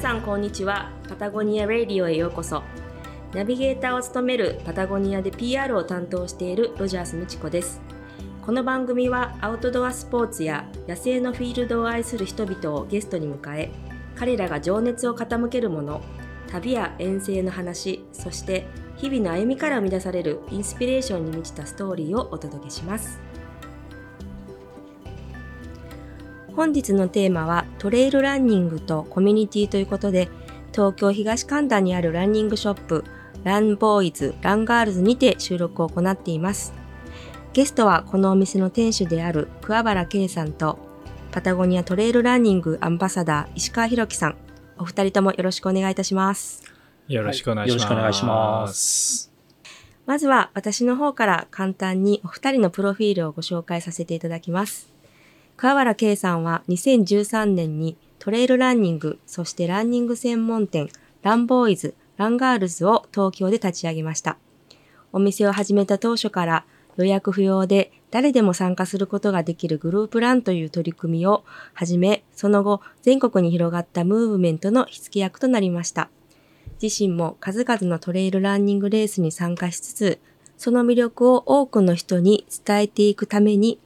さんこんにちは。パタゴニア・ラディオへようこそ。ナビゲーターを務めるパタゴニアで PR を担当しているロジャース美智子です。この番組はアウトドアスポーツや野生のフィールドを愛する人々をゲストに迎え彼らが情熱を傾けるもの旅や遠征の話そして日々の歩みから生み出されるインスピレーションに満ちたストーリーをお届けします。本日のテーマはトレイルランニングとコミュニティということで東京東神田にあるランニングショップランボーイズランガールズにて収録を行っていますゲストはこのお店の店主である桑原圭さんとパタゴニアトレイルランニングアンバサダー石川博樹さんお二人ともよろしくお願いいたしますよろしくお願いします。はいよろしくお願いします。まずは私の方から簡単にお二人のプロフィールをご紹介させていただきます。桑原圭さんは2013年にトレイルランニング、そしてランニング専門店、ランボーイズ、ランガールズを東京で立ち上げました。お店を始めた当初から予約不要で誰でも参加することができるグループランという取り組みを始め、その後全国に広がったムーブメントの火付け役となりました。自身も数々のトレイルランニングレースに参加しつつ、その魅力を多くの人に伝えていくために、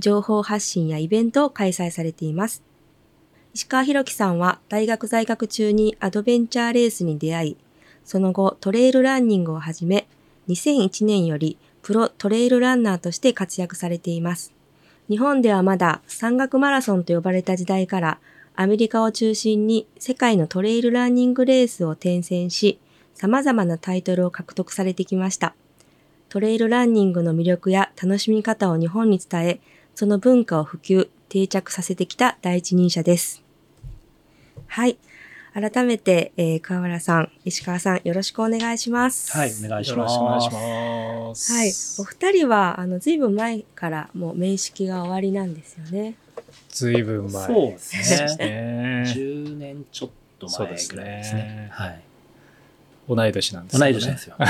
情報発信やイベントを開催されています。石川博樹さんは大学在学中にアドベンチャーレースに出会い、その後トレイルランニングを始め、2001年よりプロトレイルランナーとして活躍されています。日本ではまだ山岳マラソンと呼ばれた時代からアメリカを中心に世界のトレイルランニングレースを転戦し、様々なタイトルを獲得されてきました。トレイルランニングの魅力や楽しみ方を日本に伝え、その文化を普及、定着させてきた第一人者です。はい。改めて、えー、川原さん、石川さん、よろしくお願いします。はい、お願いしよろます。しくお願いします。はい。お二人は、あの、ずいぶん前からもう面識が終わりなんですよね。ずいぶん前。そうですね。ね。10年ちょっと前ぐらいですね。そうですねはい。同い年なんですけどね同い年なんですよ。はい、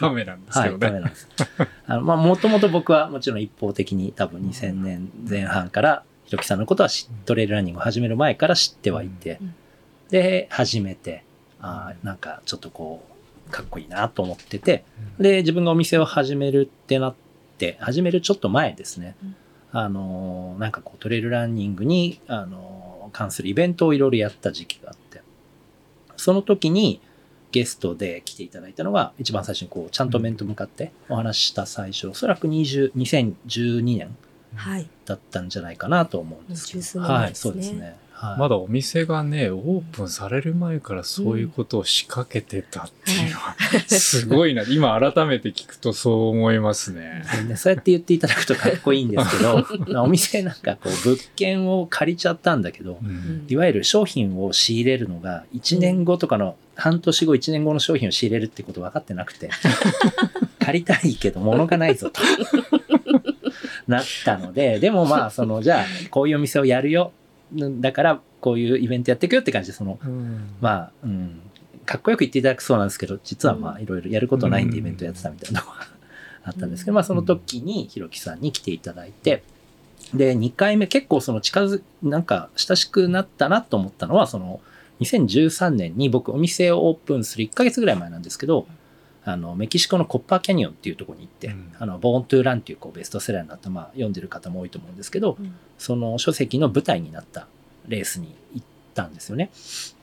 ダメなんですはい、けどね。ダメなんです。あの、まあ、もともと僕はもちろん一方的に多分2000年前半から、ひろきさんのことは知トレイルランニングを始める前から知ってはいて、うんで、始めて、あーなんかちょっとこう、かっこいいなと思ってて、で、自分がお店を始めるってなって、始めるちょっと前ですね。うんあのー、なんかこうトレイルランニングに、あのー関するイベントをいろいろやった時期があって、その時にゲストで来ていただいたのが、一番最初にこう、ちゃんと面と向かってお話しした最初、おそらく20 2012年はい。だったんじゃないかなと思うんですけど。はい、ですねそうですね。はい、まだお店がね、オープンされる前からそういうことを仕掛けてたっていうのは、すごいな。今改めて聞くとそう思いますね。ねそうやって言っていただくとかっこいいんですけど、お店なんかこう物件を借りちゃったんだけどう、んいわゆる商品を仕入れるのが1年後とかの、半年後1年後の商品を仕入れるってこと分かってなくて、借りたいけど物がないぞと。なったので、でもまあそのじゃあこういうお店をやるよ。だからこういうイベントやっていくよって感じで、そのうんまあ、うん、かっこよく言っていただくそうなんですけど、実はまあいろいろやることないんでイベントやってたみたいなのがあったんですけど、うんまあその時にひろきさんに来ていただいて、で、2回目結構その近づ、なんか親しくなったなと思ったのは、その2013年に僕お店をオープンする1ヶ月ぐらい前なんですけど、あの、メキシコのコッパーキャニオンっていうところに行って、うん。あの、ボーントゥーランっていうこうベストセラーになった、まあ読んでる方も多いと思うんですけど、うん。その書籍の舞台になったレースに行ったんですよね。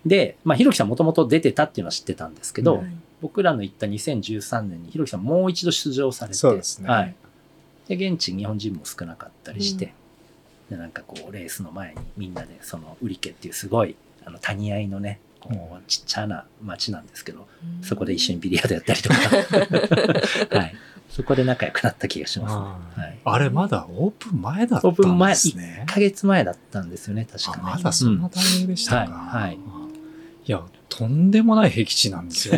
で、まあ、ひろきさんもともと出てたっていうのは知ってたんですけど、はい僕らの行った2013年にひろきさんもう一度出場されて、そうですね。はい。で、現地日本人も少なかったりして、で、なんかこう、レースの前にみんなで、その、売り家っていうすごい、あの、谷合のね、こう、ちっちゃな町なんですけど、そこで一緒にビリヤードやったりとか、はい。そこで仲良くなった気がしますね。あはい。あれまだオープン前だったんオープン前ですね1。ヶ月前だったんですよね、確あかね。まだそんなタイミングでしたか。うんはいはいいや、とんでもない僻地なんですよ。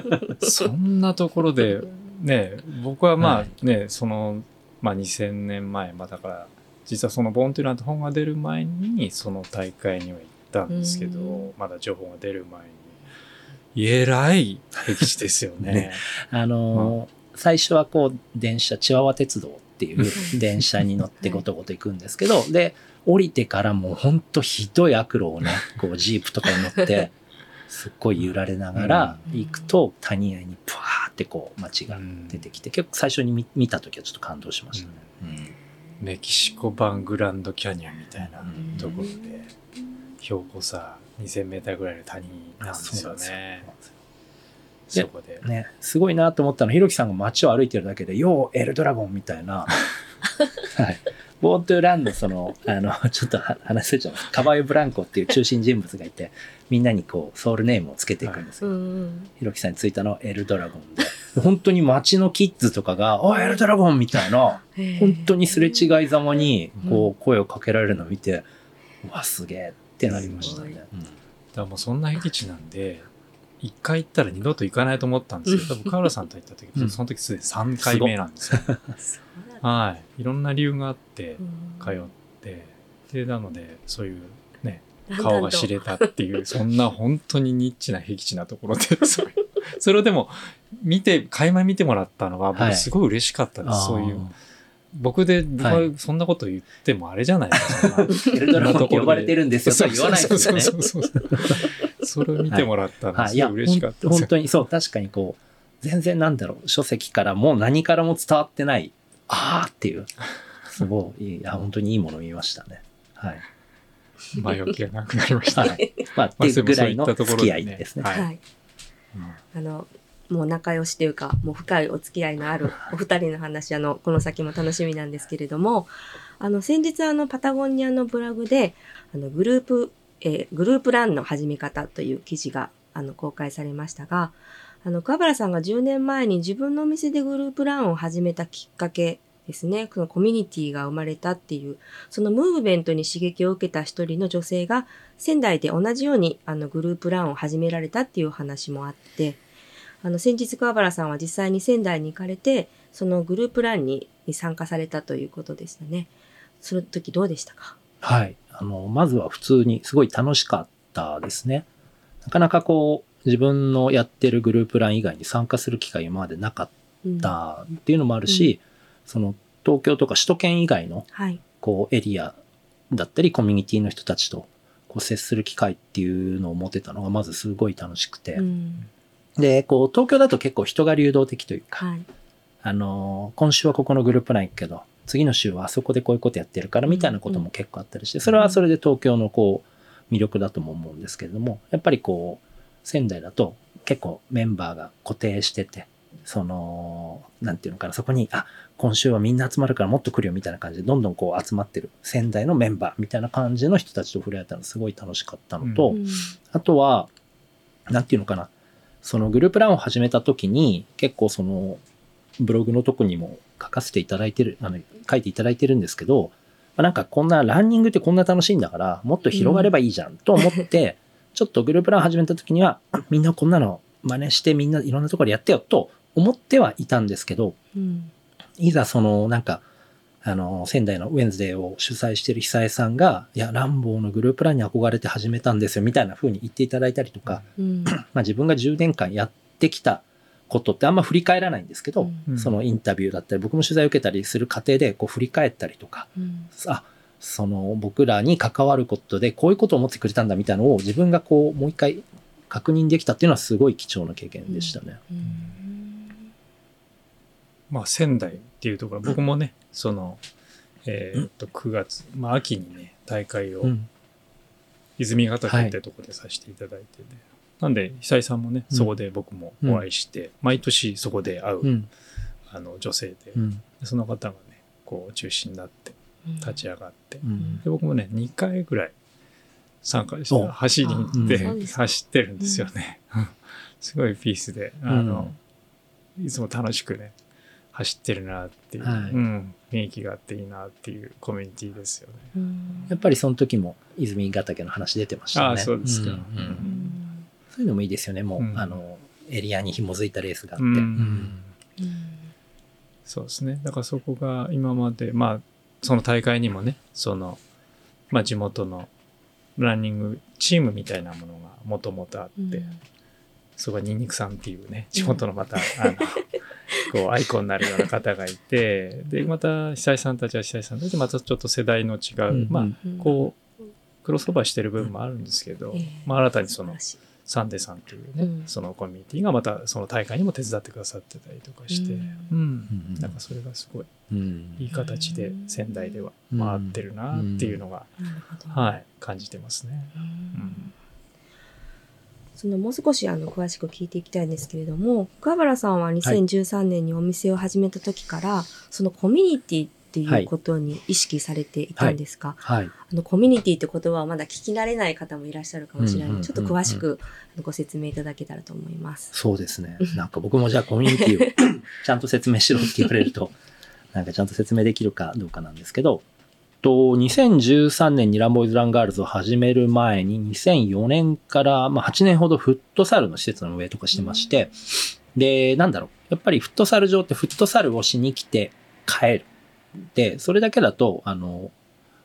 そんなところで、ね、僕はまはいあね、その、まあ2000年前、まあだから、実はそのボーントゥーランって本が出る前に、その大会には行ったんですけうど、まだ情報が出る前に、えらい僻地ですよね。ね。あのー最初はこう、電車、チワワ鉄道っていう電車に乗ってごとごと行くんですけど、で、降りてからもうほんとひどい悪路をね、こうジープとかに乗って、すっごい揺られながらうん。行くと、谷合にプワーってこう街が出てきて、結構最初に見見た時はちょっと感動しましたね。うん。メキシコ版グランドキャニオンみたいなうんところで、標高さ2000メーターぐらいの谷なんですよね。そこで。ね、すごいなと思ったのは、ひろきさんが街を歩いてるだけで、ようエルドラゴンみたいな、はい。ボートゥーランのその、あの、ちょっとは話せちゃう。カバヨ・ブランコっていう中心人物がいて、みんなにこう、ソウルネームをつけていくんですよ。うんひろきさんについたのはエルドラゴンで。本当に街のキッズとかが、おいエルドラゴンみたいな、本当にすれ違いざまに、こう、声をかけられるのを見て、うわ、すげえってなりましたね。だからもうそんな僻地なんで、一回行ったら二度と行かないと思ったんですけど、多分河原さんと行った時、うん。その時すでに3回目なんですよ。はい。いろんな理由があってうん。通って、で、なので、そういうね、顔が知れたっていう、そんな本当にニッチな僻地なところで、そういう。それをでも、見て、垣間見てもらったのは、はい。僕すごい嬉しかったです。そういう。あ僕で、僕はいはそんなこと言ってもあれじゃない？ですか。エルドラゴンって呼ばれてるんですよとは言わないですよね。それを見てもらったのはい、いや、すごい嬉しかったほんですよ。本当にそう、確かにこう、全然なんだろう、書籍からも何からも伝わってない、あーっていう、すごい、いや、本当にいいものを見ましたね。はい。前置きがなくなりました。はい。まあ、っていうぐらいの付き合いですね。はいはい。あの、もう仲良しというか、もう深いお付き合いのある お二人の話、あの、この先も楽しみなんですけれども、あの、先日あの、パタゴニアのブログで、あの、グループ、えーグループランの始め方という記事が、あの、公開されましたが、あの、桑原さんが10年前に自分のお店でグループランを始めたきっかけですね、このコミュニティが生まれたっていう、そのムーブメントに刺激を受けた一人の女性が、仙台で同じようにあのグループランを始められたっていうお話もあって、あの先日桑原さんは実際に仙台に行かれて、そのグループランにに参加されたということでしたね。その時どうでしたか？はい。あの、まずは普通にすごい楽しかったですね。なかなかこう、自分のやってるグループラン以外に参加する機会今までなかっうんたっていうのもあるし、その東京とか首都圏以外のはい。こうエリアだったりコミュニティの人たちとこう接する機会っていうのを持てたのがまずすごい楽しくて、うんで、こう東京だと結構人が流動的というか、はい。あのー今週はここのグループライン行くけど、次の週はあそこでこういうことやってるからみたいなことも結構あったりして、それはそれで東京のこう魅力だとも思うんですけれども、やっぱりこう仙台だと結構メンバーが固定してて、その、なんていうのかな、そこに、あ、今週はみんな集まるからもっと来るよみたいな感じで、どんどんこう集まってる仙台のメンバーみたいな感じの人たちと触れ合えたのすごい楽しかったのと、うんあとは、なんていうのかな。そのグループランを始めた時に、結構その、ブログのとこにも書かせていただいてる、あの、書いていただいてるんですけど、まあなんかこんなランニングってこんな楽しいんだから、もっと広がればいいじゃんと思って、ちょっとグループラン始めた時には、みんなこんなの真似してみんないろんなところでやってよと思ってはいたんですけど、うん。いざそのなんか、あの、仙台のウェンズデーを主催してる久江さんが、いや、ランボーのグループランに憧れて始めたんですよ、みたいな風に言っていただいたりとか、うん。まあ自分が10年間やってきたことってあんま振り返らないんですけど、うん。そのインタビューだったり、僕も取材を受けたりする過程でこう振り返ったりとか、うん。あ、その僕らに関わることでこういうことを思ってくれたんだみたいなのを自分がこうもう一回確認できたっていうのはすごい貴重な経験でしたね。うんまあ仙台っていうところ、僕もね、その、えーっと、9月、まあ秋にね、大会をうん。泉ヶ岳ってとこでさせていただいてね。なんで、久井さんもね、うんそこで僕もお会いして、毎年そこで会う、うん。あの女性で、うん。その方がね、こう中心になって、立ち上がって、うん。で僕もね、2回ぐらい参加して、お走りに行って、走ってるんですよね。すごいピースで、あの、いつも楽しくね、走ってるなっていう、はいうん、雰囲気があっていいなっていうコミュニティですよね。うんやっぱりその時も泉ヶ岳の話出てましたね。ああそうですかんんうんそういうのもいいですよね。もう、うんあの、エリアに紐づいたレースがあって。うんうんそうですね。だからそこが今まで、まあ、その大会にもね、その、まあ地元のランニングチームみたいなものがもともとあって、うんそこはニンニクさんっていうね、地元のまた、あの、こうアイコンになるような方がいて、で、また久井さんたちは久井さんたちでまたちょっと世代の違う、うん。まあ、うん。こう、クロスオーバーしてる部分もあるんですけど、ええ。まあ新たにそのサンデーさんっていうね、うん。そのコミュニティがまたその大会にも手伝ってくださってたりとかして、ううん。ん、うん。なんかそれがすごいうん。いい形で仙台では回ってるなっていうのが、はい、感じてますね。うん。うんそのもう少しあの詳しく聞いていきたいんですけれども桑原さんは2013年にお店を始めた時から、そのコミュニティっていうことに意識されていたんですか、はい。あのコミュニティって言葉はまだ聞き慣れない方もいらっしゃるかもしれないので、ちょっと詳しくご説明いただけたらと思います。そうですね。なんか僕もじゃあコミュニティを ちゃんと説明しろって言われると、なんかちゃんと説明できるかどうかなんですけど、と2013年にランボーイズ・ランガールズを始める前に2004年から、まあ、8年ほどフットサルの施設の運営とかしてまして、で、なんだろう。やっぱりフットサル場ってフットサルをしに来て帰る。で、それだけだと、あの、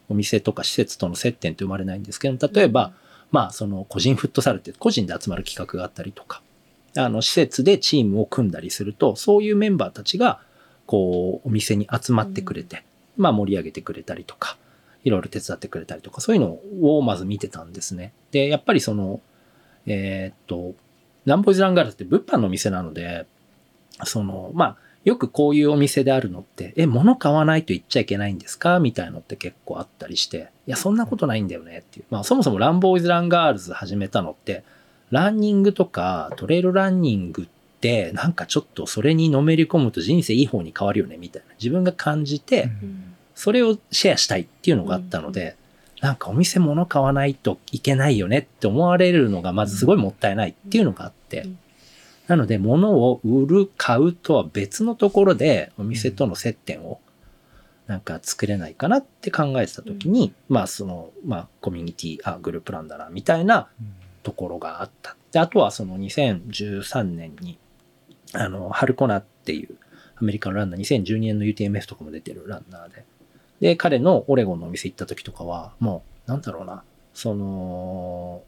お店とか施設との接点って生まれないんですけど、例えば、まあ、その個人フットサルって個人で集まる企画があったりとか、あの、施設でチームを組んだりすると、そういうメンバーたちが、こう、お店に集まってくれて、まあ盛り上げてくれたりとか、いろいろ手伝ってくれたりとか、そういうのをまず見てたんですね。で、やっぱりその、えーっと、ランボイズランガールズって物販の店なので、その、まあ、よくこういうお店であるのって、え、物買わないと言っちゃいけないんですか？みたいのって結構あったりして、いや、そんなことないんだよねっていう。まあ、そもそもランボーイズランガールズ始めたのって、ランニングとかトレイルランニングって、なんかちょっとそれにのめり込むと人生いい方に変わるよね、みたいな。自分が感じて、うん。それをシェアしたいっていうのがあったので、なんかお店物買わないといけないよねって思われるのがまずすごいもったいないっていうのがあって。うん、なので物を売る、買うとは別のところでお店との接点をなんか作れないかなって考えてた時に、まあその、まあコミュニティ、あ、グループランだな、みたいなところがあった。で、あとはその2013年に、あの、ハルコナっていうアメリカのランナー、2012年の UTMF とかも出てるランナーで、で、彼のオレゴンのお店行った時とかは、もう、なんだろうな、その、お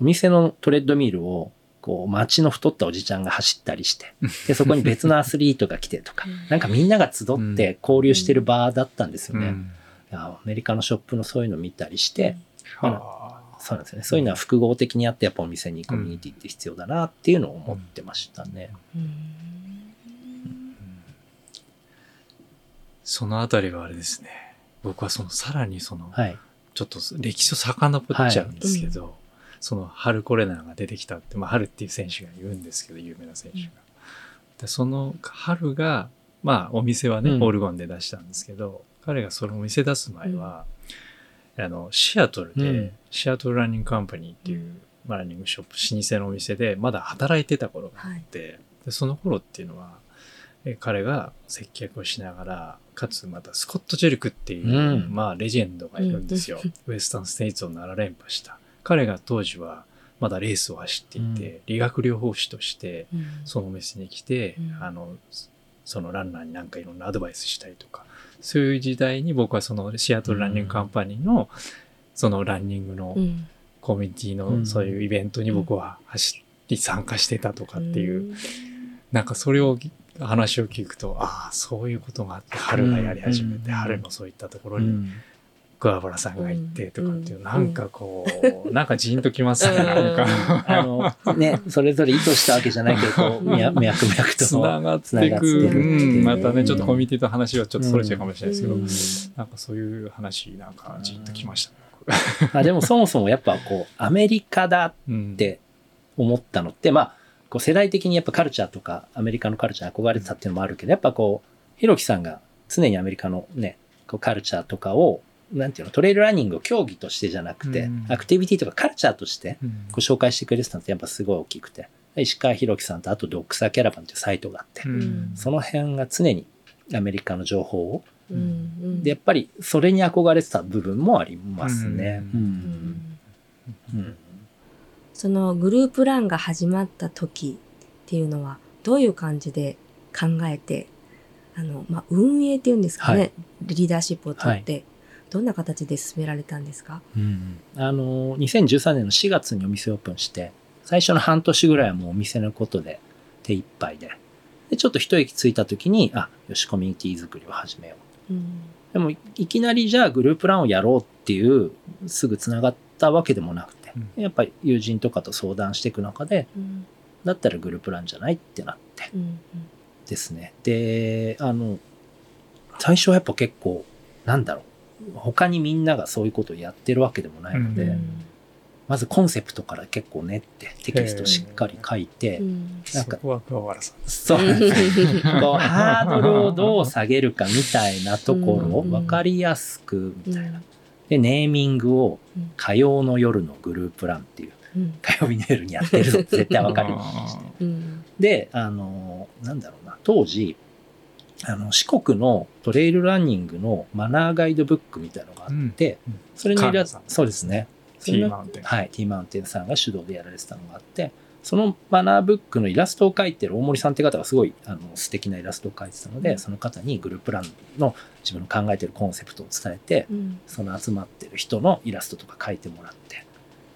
店のトレッドミルを、こう、街の太ったおじちゃんが走ったりして、で、そこに別のアスリートが来てとか、なんかみんなが集って交流してる場だったんですよね。うん。いやアメリカのショップのそういうの見たりして、はあそうなんですよね。そういうのは複合的にあって、やっぱお店にコミュニティって必要だなっていうのを思ってましたね。うんそのあたりはあれですね。僕はそのさらにその、はい。ちょっと歴史を遡っちゃうんですけど、そのハル・コレナーが出てきたって、まあ、ハルっていう選手がいるんですけど、有名な選手が。でそのハルが、まあ、お店はね、うんオルゴンで出したんですけど、彼がそのお店出す前は、あの、シアトルで、うん。シアトルランニングカンパニーっていう、まあランニングショップ、老舗のお店で、まだ働いてた頃があって、でその頃っていうのは、え彼が接客をしながら、かつまたスコット・ジェルクっていう、うん。まあレジェンドがいるんですよ。ウエスタンステイツを7連覇した。彼が当時はまだレースを走っていて、理学療法士としてうん。そのお店に来て、うん。あの、そのランナーになんかいろんなアドバイスしたりとか、そういう時代に僕はそのシアトルランニングカンパニーの、そのランニングのうん。コミュニティうん。のそういうイベントに僕は走り参加してたとかっていう、うんなんかそれを話を聞くと、ああ、そういうことがあって、春がやり始めて、うん春のそういったところにうん桑原さんが行ってとかっていう、うんなんかこう、なんかジーンときますね、なんか。あの、ね、それぞれ意図したわけじゃないけど、脈々と。つながって。るまたね、ちょっとうんコミュニティと話はちょっとそれちゃうかもしれないですけど、うんなんかそういう話、なんかジーンときましたね。あでもそもそもやっぱこう、アメリカだっうんて思ったのって、まあ、こう世代的にやっぱカルチャーとか、アメリカのカルチャーに憧れてたっていうのもあるけど、やっぱこう、ひろきさんが常にアメリカのね、こうカルチャーとかを、なんていうの、トレイルランニングを競技としてじゃなくて、うん。アクティビティとかカルチャーとしてうん。ご紹介してくれてたのってやっぱすごい大きくて、石川ひろきさんとあとドックサーキャラバンっていうサイトがあって、うん。その辺が常にアメリカの情報を、うん。うん。で、やっぱりそれに憧れてた部分もありますね。そのグループランが始まった時っていうのはどういう感じで考えてあの、まあ、運営っていうんですかね、はい。リーダーシップを取って、どんな形で進められたんですか？あの、2013年の4月にお店オープンして、最初の半年ぐらいはもうお店のことで手一杯で。で、ちょっと一息ついた時に、あ、よし、コミュニティ作りを始めよう。うん。でも、いいきなりじゃあグループランをやろうっていう、すぐ繋がったわけでもなくて、うやっぱり友人とかと相談していく中で、うん。だったらグループランじゃないってなってうん。ですね。で、あの、最初はやっぱ結構、なんだろう、他にみんながそういうことをやってるわけでもないので、うん。まずコンセプトから結構練って、テキストしっかり書いて、うん。なんかそこは桑原さん。そう。ハードルをどう下げるかみたいなところをうん。分かりやすくみたいな。うん。で、ネーミングをうん。火曜の夜のグループランっていう、うん。火曜日の夜にやってるぞって絶対分かるようにして。うん。で、あの、なんだろうな、当時、あの、四国のトレイルランニングのマナーガイドブックみたいのがあって、うんそれのイラスト、カールさん。そうですね。それ T のマウンテン。はい、T マウンテンさんが主導でやられてたのがあって、そのマナーブックのイラストを描いてる大森さんって方がすごいあの素敵なイラストを描いてたので、うん。その方にグループランの自分の考えてるコンセプトを伝えて、うん。その集まってる人のイラストとか描いてもらって、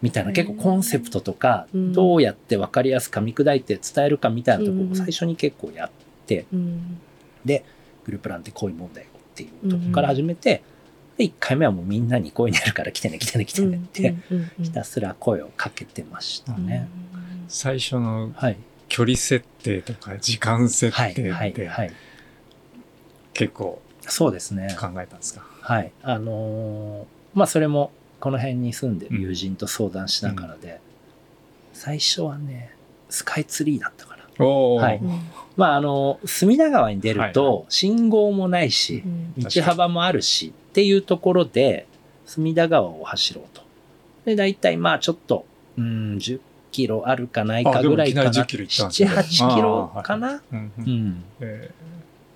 みたいな結構コンセプトとか、うん。どうやって分かりやすく噛み砕いて伝えるかみたいなところうんを最初に結構やって、うんグループランってこういうもんだよっていうところから始めて、で、1回目はもうみんなにこういうのやるから来てね来てね来てねって、うんうんうんひたすら声をかけてましたね。最初のはい。距離設定とか時間設はい。定はい。ってはい。結構そうですね。考えたんですか？はい。あのーまあ、それも、この辺に住んでる友人と相談しながらで、最初はね、スカイツリーだったかな。おはい。うんまあ、あの、隅田川に出るはいと、信号もないしう、ん。道幅もあるしっていうところで、隅田川を走ろうと。で、大体まあちょっと、うん、10キロあるかないかぐらいかな。あでもいきなり10キロ行ったんですね。7、8キロかな、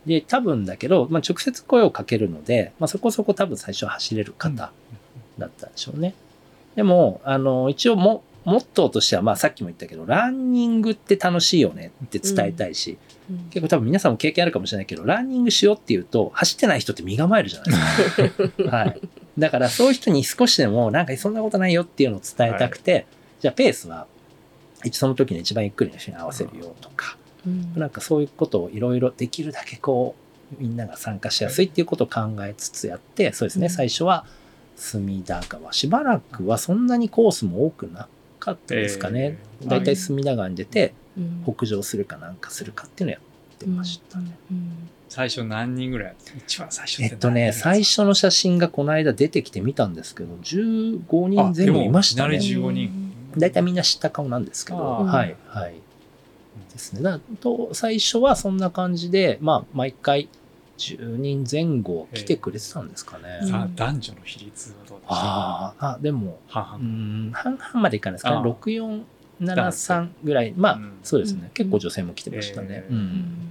で、多分だけど、まあ、直接声をかけるので、まあ、そこそこ多分最初は走れる方だったんでしょうね。でも、あの、一応も、モットーとしては、まあさっきも言ったけど、ランニングって楽しいよねって伝えたいし、うん結構多分皆さんも経験あるかもしれないけど、ランニングしようっていうと、走ってない人って身構えるじゃないですか。はい。だからそういう人に少しでも、なんかそんなことないよっていうのを伝えたくて、じゃあペースは、一その時に一番ゆっくりの人に合わせるよとか、うんなんかそういうことをいろいろできるだけこう、みんなが参加しやすいっていうことを考えつつやって、そうですね、うん最初は隅田川。しばらくはそんなにコースも多くなかったですかね。えーだいたい隅田川に出て、うん北上するかなんかするかっていうのをやってましたね。うん最初何人ぐらい一番最初えっとね、最初の写真がこの間出てきてみたんですけど、15人前後いましたねあで。もいきなり15人。大体みんな知った顔なんですけど、はい、はい。ですね。だと最初はそんな感じで、まあ、毎回10人前後来てくれてたんですかね。うんさあ男女の比率あーあ、でも、半う々ん、半々までいかないですかね。あー6、4、7、3ぐらい。まあ、うんそうですね、うん結構女性も来てましたね。えーうん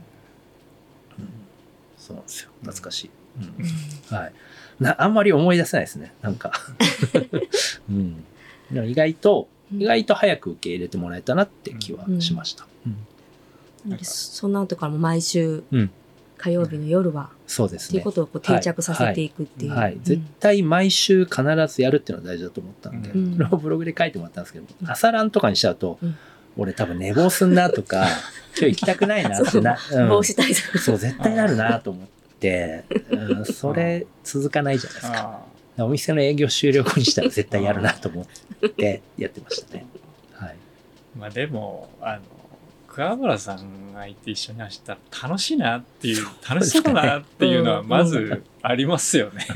そうなんですよ。懐かしい。ううんはい。な、あんまり思い出せないですね。なんか。うん。でも意外と、ん意外と早く受け入れてもらえたなって気はしました。うんでその後からも毎週うん火曜日の夜はそうですねっていう。ことをこう定着させていくっていう。はい。うん絶対毎週必ずやるっていうのは大事だと思ったんで、うんそれをブログで書いてもらったんですけど、朝ランとかにしちゃうと、うん俺多分寝坊すんなとか、今日行きたくないなってな、うん防止対策。そう、絶対なるなと思って、うん、それ続かないじゃないですか。あお店の営業終了後にしたら絶対やるなと思ってやってましたね。はい。ーまあでもあの桑原さんがいて一緒に走ったら楽しいなっていう楽しそうだなっていうのはまずありますよね。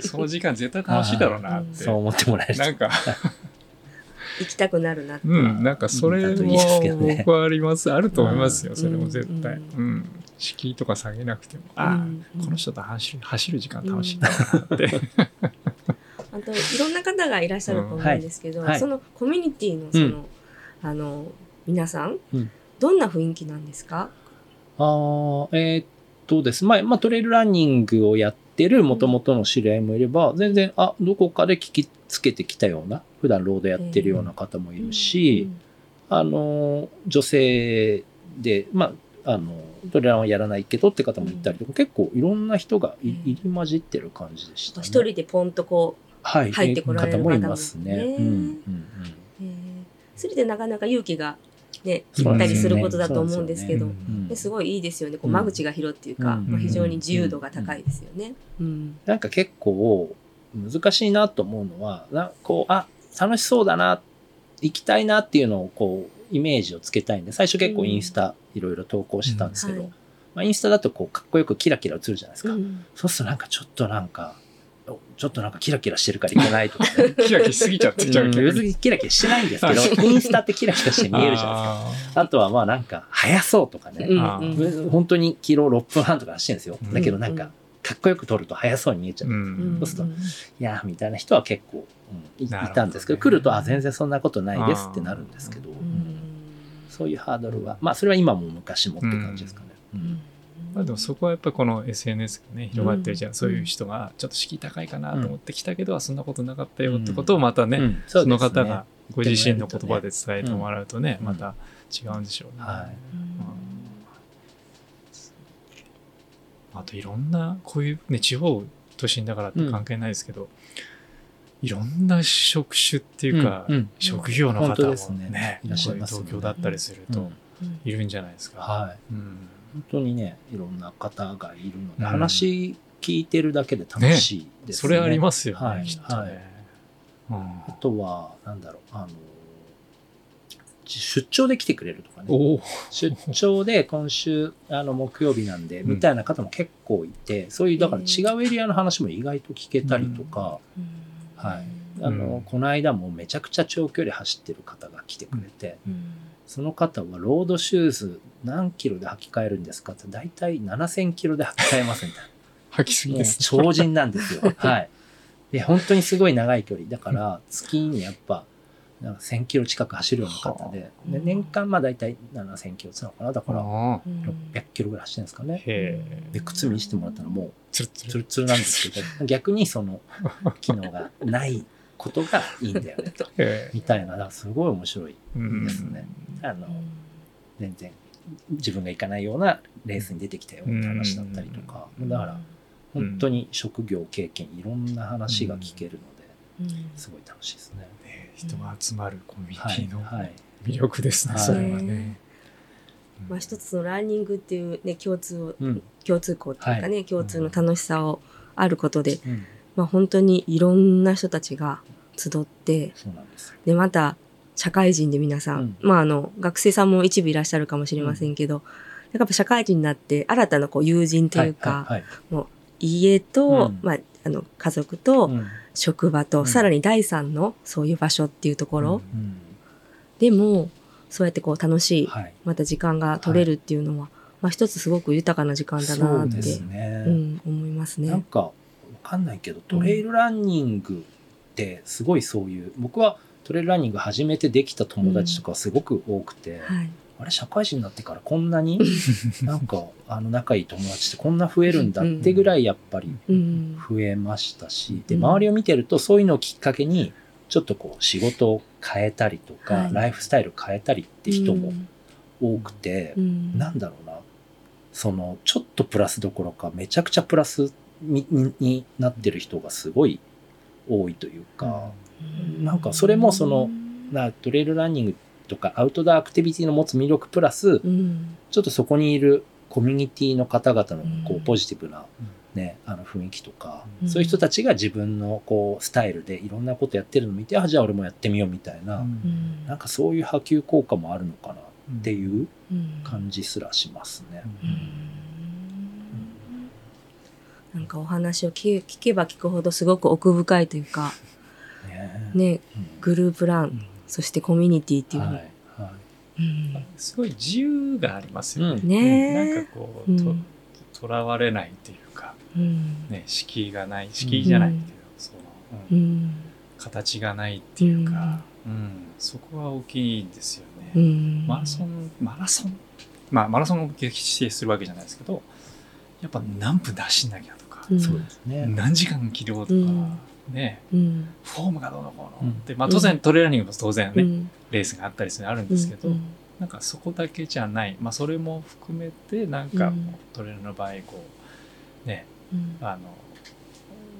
その時間絶対楽しいだろうなって。そう思ってもらえると。なんか、行きたくなるなって。うん、なんかそれもね僕はあります。あると思いますよ、うんそれも絶対。ん。敷居とか下げなくても、ああ、うんこの人と走る走る時間楽しいなって。あといろんな方がいらっしゃると思うんですけど、うんはいそのコミュニティのその、あの皆さん、うん。どんな雰囲気なんですか？あーえーっとです。ね、まあ、まあ、トレイルランニングをやってる元々の知り合いもいれば、全然、あ、どこかで聞きつけてきたような、普段ロードやってるような方もいるし、あの、女性で、まあ、あの、トレランはやらないけどって方もいたりとか、結構いろんな人が入り混じってる感じでしたね。一人でポンとこはい、入ってこられる方もいますね。方もね。うんうんうんう、えーそれでなかなか勇気がね、行ったりすることだと思うんですけど、そうですよね。うんですごいいいですよね。こううん。間口が広っていうか、うん。まあ、非常に自由度が高いですよね。うん。なんか結構難しいなと思うのは、なこう、あ、楽しそうだな、行きたいなっていうのをこう、イメージをつけたいんで、最初結構インスタいろいろ投稿してたんですけど、うん。はい。まあ、インスタだとこう、かっこよくキラキラ映るじゃないですか。うん。そうするとなんかちょっとなんか、おちょっとなんかキラキラしてるからいけないとかね。キラキラしすぎちゃって、じゃあう別にキラキラしてないんですけど、インスタってキラキラして見えるじゃないですか。ああとはまあなんか、速そうとかね。本当にキロ6分半とか走ってるんですよ。うんだけどなんか、かっこよく撮ると速そうに見えちゃう。そうするといやーみたいな人は結構、うんいたんですけど、来ると、あ、全然そんなことないですってなるんですけど、そういうハードルは、まあそれは今も昔もって感じですかね。うんまあ、でもそこはやっぱりこの SNS がね広がってるじゃん、うん。そういう人がちょっと敷居高いかなと思ってきたけど、そんなことなかったよってことをまたね、うん。その方がご自身の言葉で伝えてもらうとね、うん。また違うんでしょうね。はい。うん。あといろんなこういうね地方都心だからって関係ないですけど、いろんな職種っていうか、うん。うん。職業の本方もねね。こういう東京だったりするとうん。いるんじゃないですか。はい。うん本当にね、いろんな方がいるので、うん。話聞いてるだけで楽しいですね。それありますよね、はいきっとね。はい。うん。あとは、なんだろう、あの、出張で来てくれるとかね。出張で今週、あの、木曜日なんで、うん。みたいな方も結構いて、そういう、だから違うエリアの話も意外と聞けたりとか、はい。あの、うん。この間もめちゃくちゃ長距離走ってる方が来てくれて、その方はロードシューズ何キロで履き替えるんですかって、大体7000キロで履き替えますみたいな。吐きすぎもうです、超人なんですよ。はい。で、本当にすごい長い距離。だから、月にやっぱ、なんか1000キロ近く走るような方で、で年間まあ大体7000キロつなのかな。だから、あ600キロぐらい走ってるんですかね。へえで、靴見せてもらったらもう、つるつるツルツルなんですけど、逆にその、機能がないことがいいんだよね、と。みたいな、すごい面白い。うんですねあの、全然、自分が行かないようなレースに出てきたよって話だったりとか、だから、本当に職業経験いろんな話が聞けるので、すごい楽しいですね。ね人が集まるコミュはいニティのはい。魅力ですね、はい。それはね。まあ、一つのランニングっていうね共通を、うん。共通項っていうかね、共通の楽しさをあることで、うん。まあ、本当にいろんな人たちが集って。でまた社会人で皆さん、うん。まああの学生さんも一部いらっしゃるかもしれませんけど、やっぱ社会人になって新たなこう友人というか、はい家と、うん。まあ、あの家族と、はいはい職場と、うん。さらに第三のそういう場所っていうところ、うんうん。でもそうやってこう楽しい、はい。また時間が取れるっていうのは、まあ一つすごく豊かな時間だそなってね。うん、思いますね。なんか、わかんないけど、トレイルランニングってすごいそういう、僕はトレイルランニング初めてできた友達とかすごく多くて、はい。あれ社会人になってからこんなに なんかあの仲いい友達ってこんな増えるんだってぐらいやっぱりうん。増えましたし、でうん。周りを見てるとそういうのをきっかけにちょっとこう仕事を変えたりとか、はい。ライフスタイル変えたりって人も多くてう、ん、なんだろうな。そのちょっとプラスどころかめちゃくちゃプラスになってる人がすごい多いというか、なんかそれもそのなトレイルランニングとかアウトドアアクティビティの持つ魅力プラス、うん。ちょっとそこにいるコミュニティの方々のこううん。ポジティブな、ね、あの雰囲気とか、うん。そういう人たちが自分のこうスタイルでいろんなことやってるのを見て、あ、じゃあ俺もやってみようみたいな、うん。なんかそういう波及効果もあるのかなっていううん。感じすらしますね。うんなんかお話を聞聞けば聞くほどすごく奥深いというか、ねグループラン、そしてコミュニティっていうの、すごい自由がありますよね。なんかこう、うん。ととらわれないっていうか、うん。ね、敷居がない、敷居じゃないけど、その、ううん。ん形がないっていうか、うん。そこは大きいんですよね。うん。マラソン、マラソン、まあマラソンを決してするわけじゃないですけど、やっぱ何分出しなきゃとか、うん。そうですね。何時間切ろうとか、うん。ね、うん。フォームがどうのこうの、うん。で、まあ当然トレーニングも当然ね、うん。レースがあったりするのあるんですけど、うん。なんかそこだけじゃない、まあそれも含めて、なんかうん。トレーラーの場合、こう、ね、うん。あの、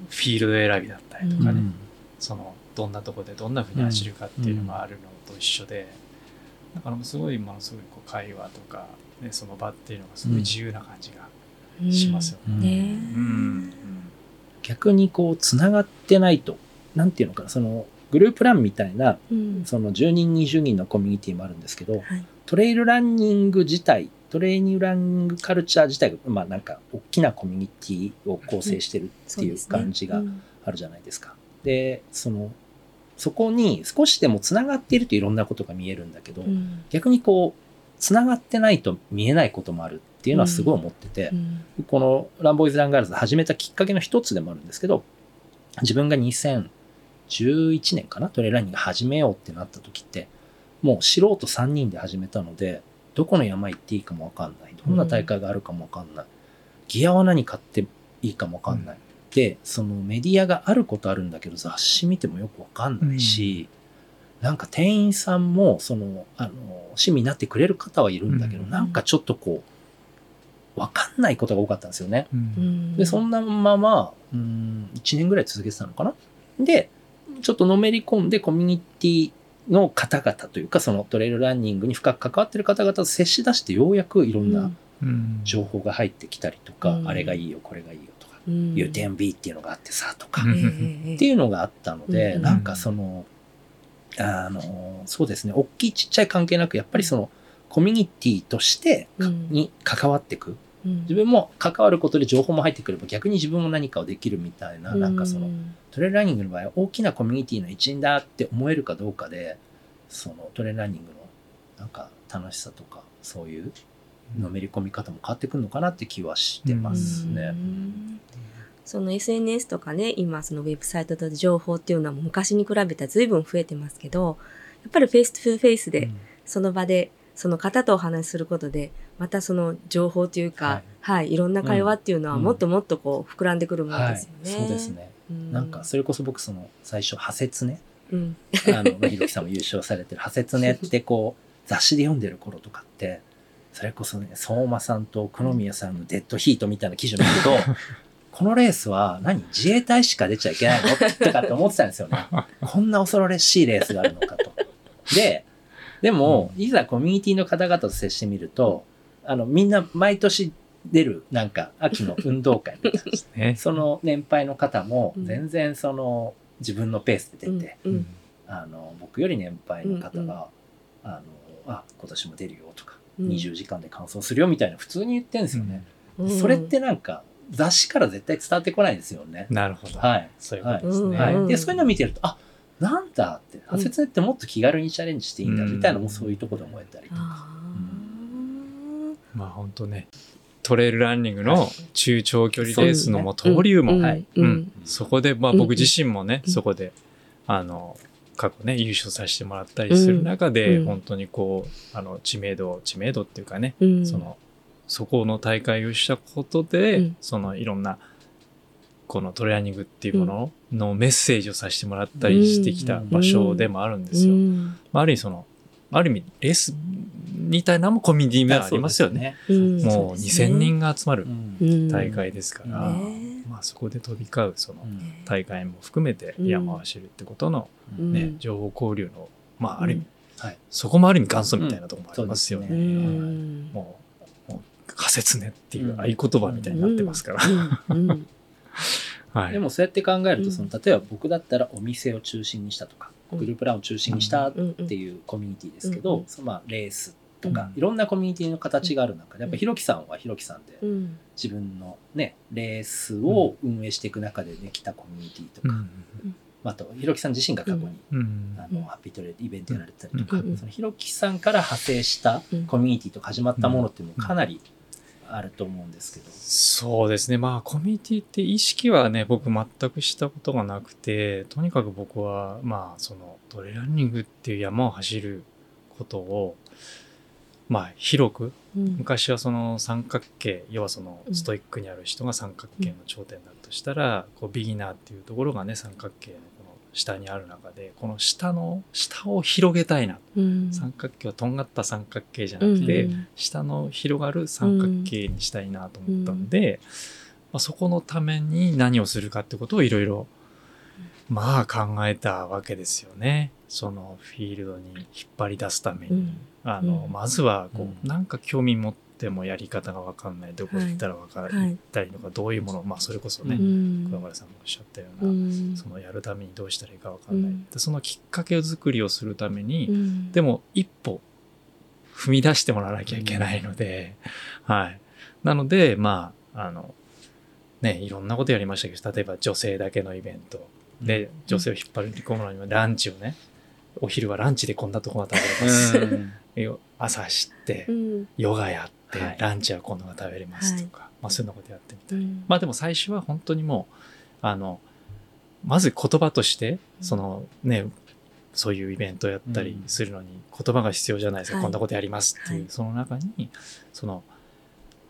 フィールド選びだったりとかね、うん。その、どんなとこでどんな風に走るかっていうのがあるのと一緒で、だからすごいものすごいこう会話とか、ね、その場っていうのがすごい自由な感じがしますよ。ね。うん。ね。うん。逆にこう、つながってないと、なんていうのかな、その、グループランみたいな、うん。その10人、20人のコミュニティもあるんですけど、はい。トレイルランニング自体、トレイルランニングカルチャー自体が、まあなんか、大きなコミュニティを構成してるっていう感じがあるじゃないですか。で、その、そこに少しでもつながっているといろんなことが見えるんだけど、うん。逆にこう、つながってないと見えないこともあるっていうのはすごい思ってて、うんこのランボーイズ・ランガールズ始めたきっかけの一つでもあるんですけど、自分が2011年かなトレーランニング始めようってなった時って、もう素人3人で始めたので、どこの山行っていいかもわかんない。どんな大会があるかもわかんない。ギアは何買っていいかもわかんない。で、そのメディアがあることあるんだけど、雑誌見てもよくわかんないし、なんか店員さんも、その、あの、趣味になってくれる方はいるんだけど、うんなんかちょっとこう、わかんないことが多かったんですよね。うん。うんで、そんなまま、うん、1年ぐらい続けてたのかな。で、ちょっとのめり込んでコミュニティの方々というか、そのトレイルランニングに深く関わってる方々と接し出して、ようやくいろんなうん。情報が入ってきたりとか、うん。あれがいいよ、これがいいよとか、うん。UTMB っていうのがあってさ、とか、うん。っていうのがあったので、うん。なんかその、あの、そうですね、大きいちっちゃい関係なく、やっぱりその、コミュニティとしてに関わっていく。うん。自分も関わることで情報も入ってくれば逆に自分も何かをできるみたいな、なんかその、トレイルランニングの場合は大きなコミュニティの一員だって思えるかどうかで、そのトレイルランニングのなんか楽しさとか、そういうのめり込み方も変わってくるのかなって気はしてますうね。ん。その SNS とかね、今そのウェブサイトと情報っていうのは昔に比べたら随分増えてますけど、やっぱり face to face で、その場でその方とお話しすることで、またその情報というか、ははいい、い、ろんな会話っていうのはうんもっともっとこう膨らんでくるものはいですよね。そうですね。うん。なんかそれこそ僕その最初、派説ね、うん。あの、まあひろきさんも優勝されてる派説ねってこう、雑誌で読んでる頃とかって、それこそね、相馬さんと久宮さんのデッドヒートみたいな記事を見ると、このレースは何？自衛隊しか出ちゃいけないの？とかって思ってたんですよね。こんな恐ろしいレースがあるのかと。で、でも、いざコミュニティの方々と接してみると、あの、みんな毎年出る、なんか、秋の 運動会みたいな。ね。その年配の方もうん。全然その自分のペースで出て、うん。うん。あの僕より年配の方うんうん。が、あのあ今年も出るよとか、うん。20時間で完走するよみたいな普通に言ってんですよね、うん。それってなんか雑誌から絶対伝わってこないですよね、なるほど。はい、そういうことですね。はい。うんでそういうのを見てるとあなんだって派説ってもっと気軽にチャレンジしていいんだみたいなのもそういうところで思えたりとか、あまあ本当ね、トレイルランニングの中長距離レースのも登竜門。はい。うん。そこで、まあうん。僕自身もね、うん。そこで、あの、過去ね、優勝させてもらったりする中で、うん。本当にこう、あの、知名度、知名度っていうかね、ーうん。その、そこの大会をしたことで、うん。そのいろんな、このトレーニングっていうもののメッセージをさせてもらったりしてきた場所でもあるんですよ。うん。まあある意味その、ある意味レースみたいなのもコミュニティではありますよね。うん。もう2000人が集まる大会ですから、ねまあそこで飛び交うそのうん。大会も含めて山を走るってことのうん。ね、情報交流の、まあある意味、はいそこもある意味元祖みたいなところもありますよね。うんうはいん。もう、もう仮説ねっていう合言葉みたいになってますから。うんうんはい。でもそうやって考えるうん。とその例えば僕だったらお店を中心にしたとか、うん。グループランを中心にしたっうんうん。ていうコミュニティですけど、うんそのまあレースとか、うん。いろんなコミュニティの形がある中でやっぱひろきさんはひろきさんでうん。自分のねレースを運営していく中でできたコミュニティとか、うん。あとひろきさん自身が過去に、うん。あうん。のハッピートレードイベントやられてたりとか、うんそのひろきさんから派生したうんコミュニティとか始まったものっていうのもかなりあると思うんですけど。そうですね。まあ、コミュニティって意識はね、僕全くしたことがなくて、とにかく僕は、まあ、その、トレランニングっていう山を走ることを、まあ、広く、うん昔はその三角形、要はそのうんストイックにある人が三角形の頂点だとしたら、こう、ビギナーっていうところがね、三角形の下にある中で、この下の、下を広げたいな。うん三角形はとんがった三角形じゃなくて、うん下の広がる三角形にしたいなと思ったんで、まあ、そこのために何をするかってことをいろいろまあ考えたわけですよね。そのフィールドに引っ張り出すために。うんあの、うんまずはこう、うんなんか興味持ってもやり方が分かんないどこ行ったら分かったりとかどういうものまあそれこそね、うん。桑原さんもおっしゃったような、うん。そのやるためにどうしたらいいか分かんない、うん。でそのきっかけ作りをするために、うん。でも一歩踏み出してもらわなきゃいけないので、はい。なので、まあ、あの、ね、いろんなことやりましたけど、例えば女性だけのイベント。で、女性を引っ張り込むのにもランチをね、お昼はランチでこんなとこが食べれます。よ朝走ってう、ん。ヨガやって、はい。ランチは今度が食べれますとか、まあそういうようなことやってみたい。うん。まあでも最初は本当にもう、あの、まず言葉として、そのね、そういうイベントをやったりするのに言葉が必要じゃないですか、はい。こんなことやりますっていう、はい。その中に、その、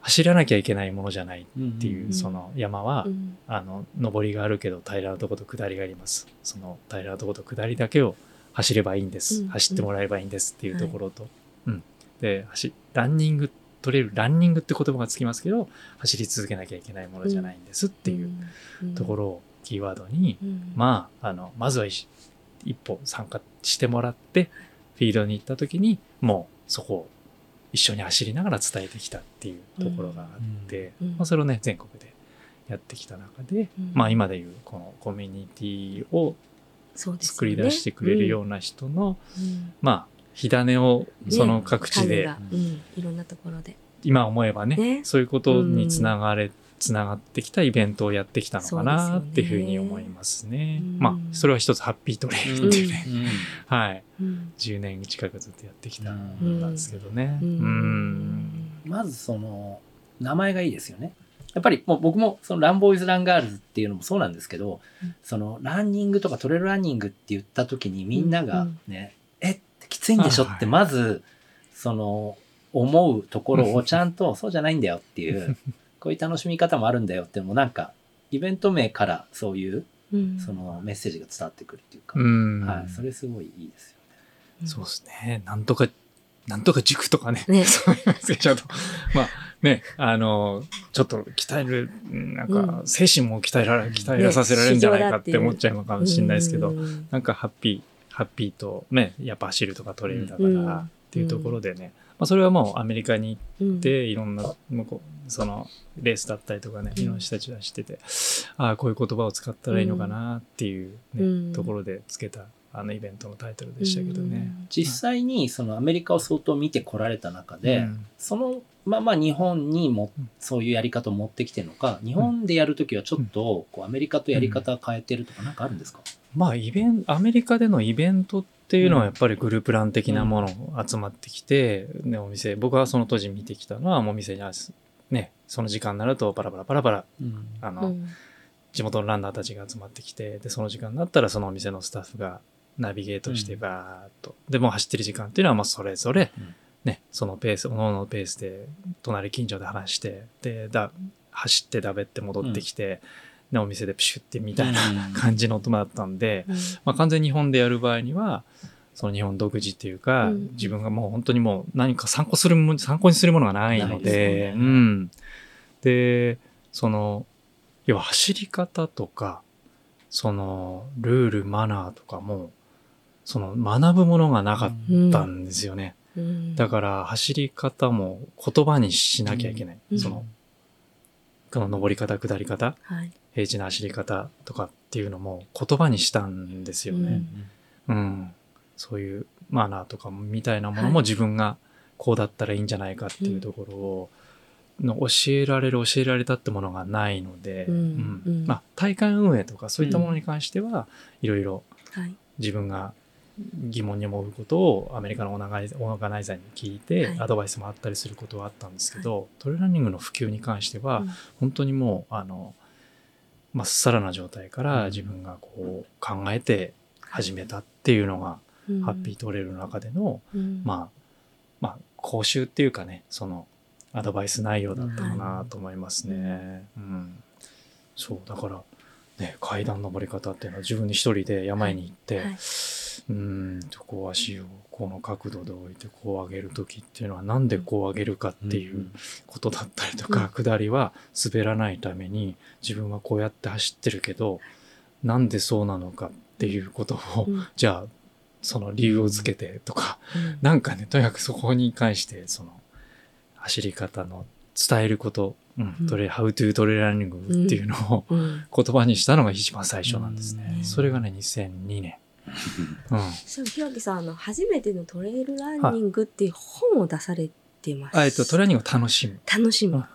走らなきゃいけないものじゃないっていう、うんその山は、うん。あの、上りがあるけど平らなとこと下りがあります。その平らなとこと下りだけを走ればいいんです。うん。走ってもらえばいいんですっていうところと、うん。で、走、ランニング、取れる、ランニングって言葉がつきますけど、走り続けなきゃいけないものじゃないんですっていうところをキーワードに、うん。まあ、あの、まずは一一歩参加してもらって、フィールドに行った時に、もうそこを一緒に走りながら伝えてきたっていうところがあって、うん。まあ、それをね、全国でやってきた中で、うん。まあ今でいうこのコミュニティを作り出してくれるような人の、うん。まあ、火種をねその各地で、種がうんいろんなところで。今思えばねね。そういうことにつながれ、つながってきたイベントをやってきたのかなっていうふうに思いますね。うん。まあそれは一つハッピートレイルっていうね、はい。うん。10年近くずっとやってきたうん。ですけどね。ううん。ん。まずその名前がいいですよね。やっぱりもう僕もそのランボーイズ・ランガールズっていうのもそうなんですけど、うんそのランニングとかトレイルランニングって言った時にみんながうんね、えきついんでしょってまずその思うところをちゃんと そうじゃないんだよっていう こういう楽しみ方もあるんだよってもなんかイベント名からそういううんそのメッセージが伝わってくるっていうか、うんはい、それすごいいいですよね。そうですね。なんとか、なんとか塾とかね。ね そういうメッセージだと。まあね、あの、ちょっと鍛える、なんかう、ん。精神も鍛えられ、鍛えさせられるんじゃないかって思っちゃうのかもしれないですけど、う。んなんかハッピー、ハッピーとね、やっぱ走るとかトレイルだからっていうところでね、まあそれはもうアメリカに行うん。って、いろんな、向こう、その、レースだったりとかね、うん。いろんな人たちが知ってて、ああ、こういう言葉を使ったらいいのかなっていうね、うん。ところでつけた、あのイベントのタイトルでしたけどね。実際にそのアメリカを相当見てこられた中で、うん。そのまま日本にもうん。そういうやり方を持ってきてるのか、日本でやるときはちょっとこうアメリカとやり方変えてるとかなんかあるんですか、まあ、イベント、アメリカでのイベントっていうのはやっぱりグループラン的なもの集まってきて、ね、お店、僕はその当時見てきたのは、もうお店にあね、その時間になるとバラバラバラバラ、あの、うん。地元のランナーたちが集まってきて、で、その時間になったらそのお店のスタッフがナビゲートしてうん。バーっと、で、もう走ってる時間っていうのはもうそれぞれうん、ね、そのペース、おのおのペースで、隣近所で話して、で、だ、走ってだべって戻ってきて、ね、お店でプシュってみたいな感じの音だったんで、うん。まあ、完全に日本でやる場合には、その日本独自っていうか、うん。自分がもう本当にもう何か参考するも、参考にするものがないので、でね。うん。で、その、要は走り方とか、その、ルール、マナーとかも、その、学ぶものがなかったんですよね。うん。だから、走り方も言葉にしなきゃいけない。うん。その、この登り方、下り方、はい。平地の走り方とかっていうのも言葉にしたんですよね。うん、そういうマナーとかみたいなものもはい。自分がこうだったらいいんじゃないかっていうところを、の教えられる教えられたってものがないので、うん。まあ、大会運営とかそういったものに関してはいろいろはい。自分が疑問に思うことをアメリカのオーガナイザーに聞いて、はい。アドバイスもあったりすることはあったんですけど、トレーランニングの普及に関しては、うん。本当にもうあのまっさらな状態からうん。自分がこう考えて始めたっていうのが、うん。ハッピートレイルの中での、うん。まあまあ講習っていうかねそのアドバイス内容だったかなと思いますね。うん。そうだからね階段登り方っていうのは自分で一人で山へに行って、はいうーん。とこう足をこの角度で置いてこう上げる時っていうのはなんでこう上げるかっていうことだったりとか、下りは滑らないために自分はこうやって走ってるけどなんでそうなのかっていうことを、うん。じゃあその理由をつけてとか、うん。なんかね、とにかくそこに関して、その、走り方の伝えること、うんうん。トレ、How to トレランニングっていうのをうん。言葉にしたのが一番最初なんですね。うん。それがね、2002年。うん。しかもひろきさんあの初めてのトレイルランニングっていう本を出されてます。あえっと、トレーニングを楽しむ。楽しむ。うん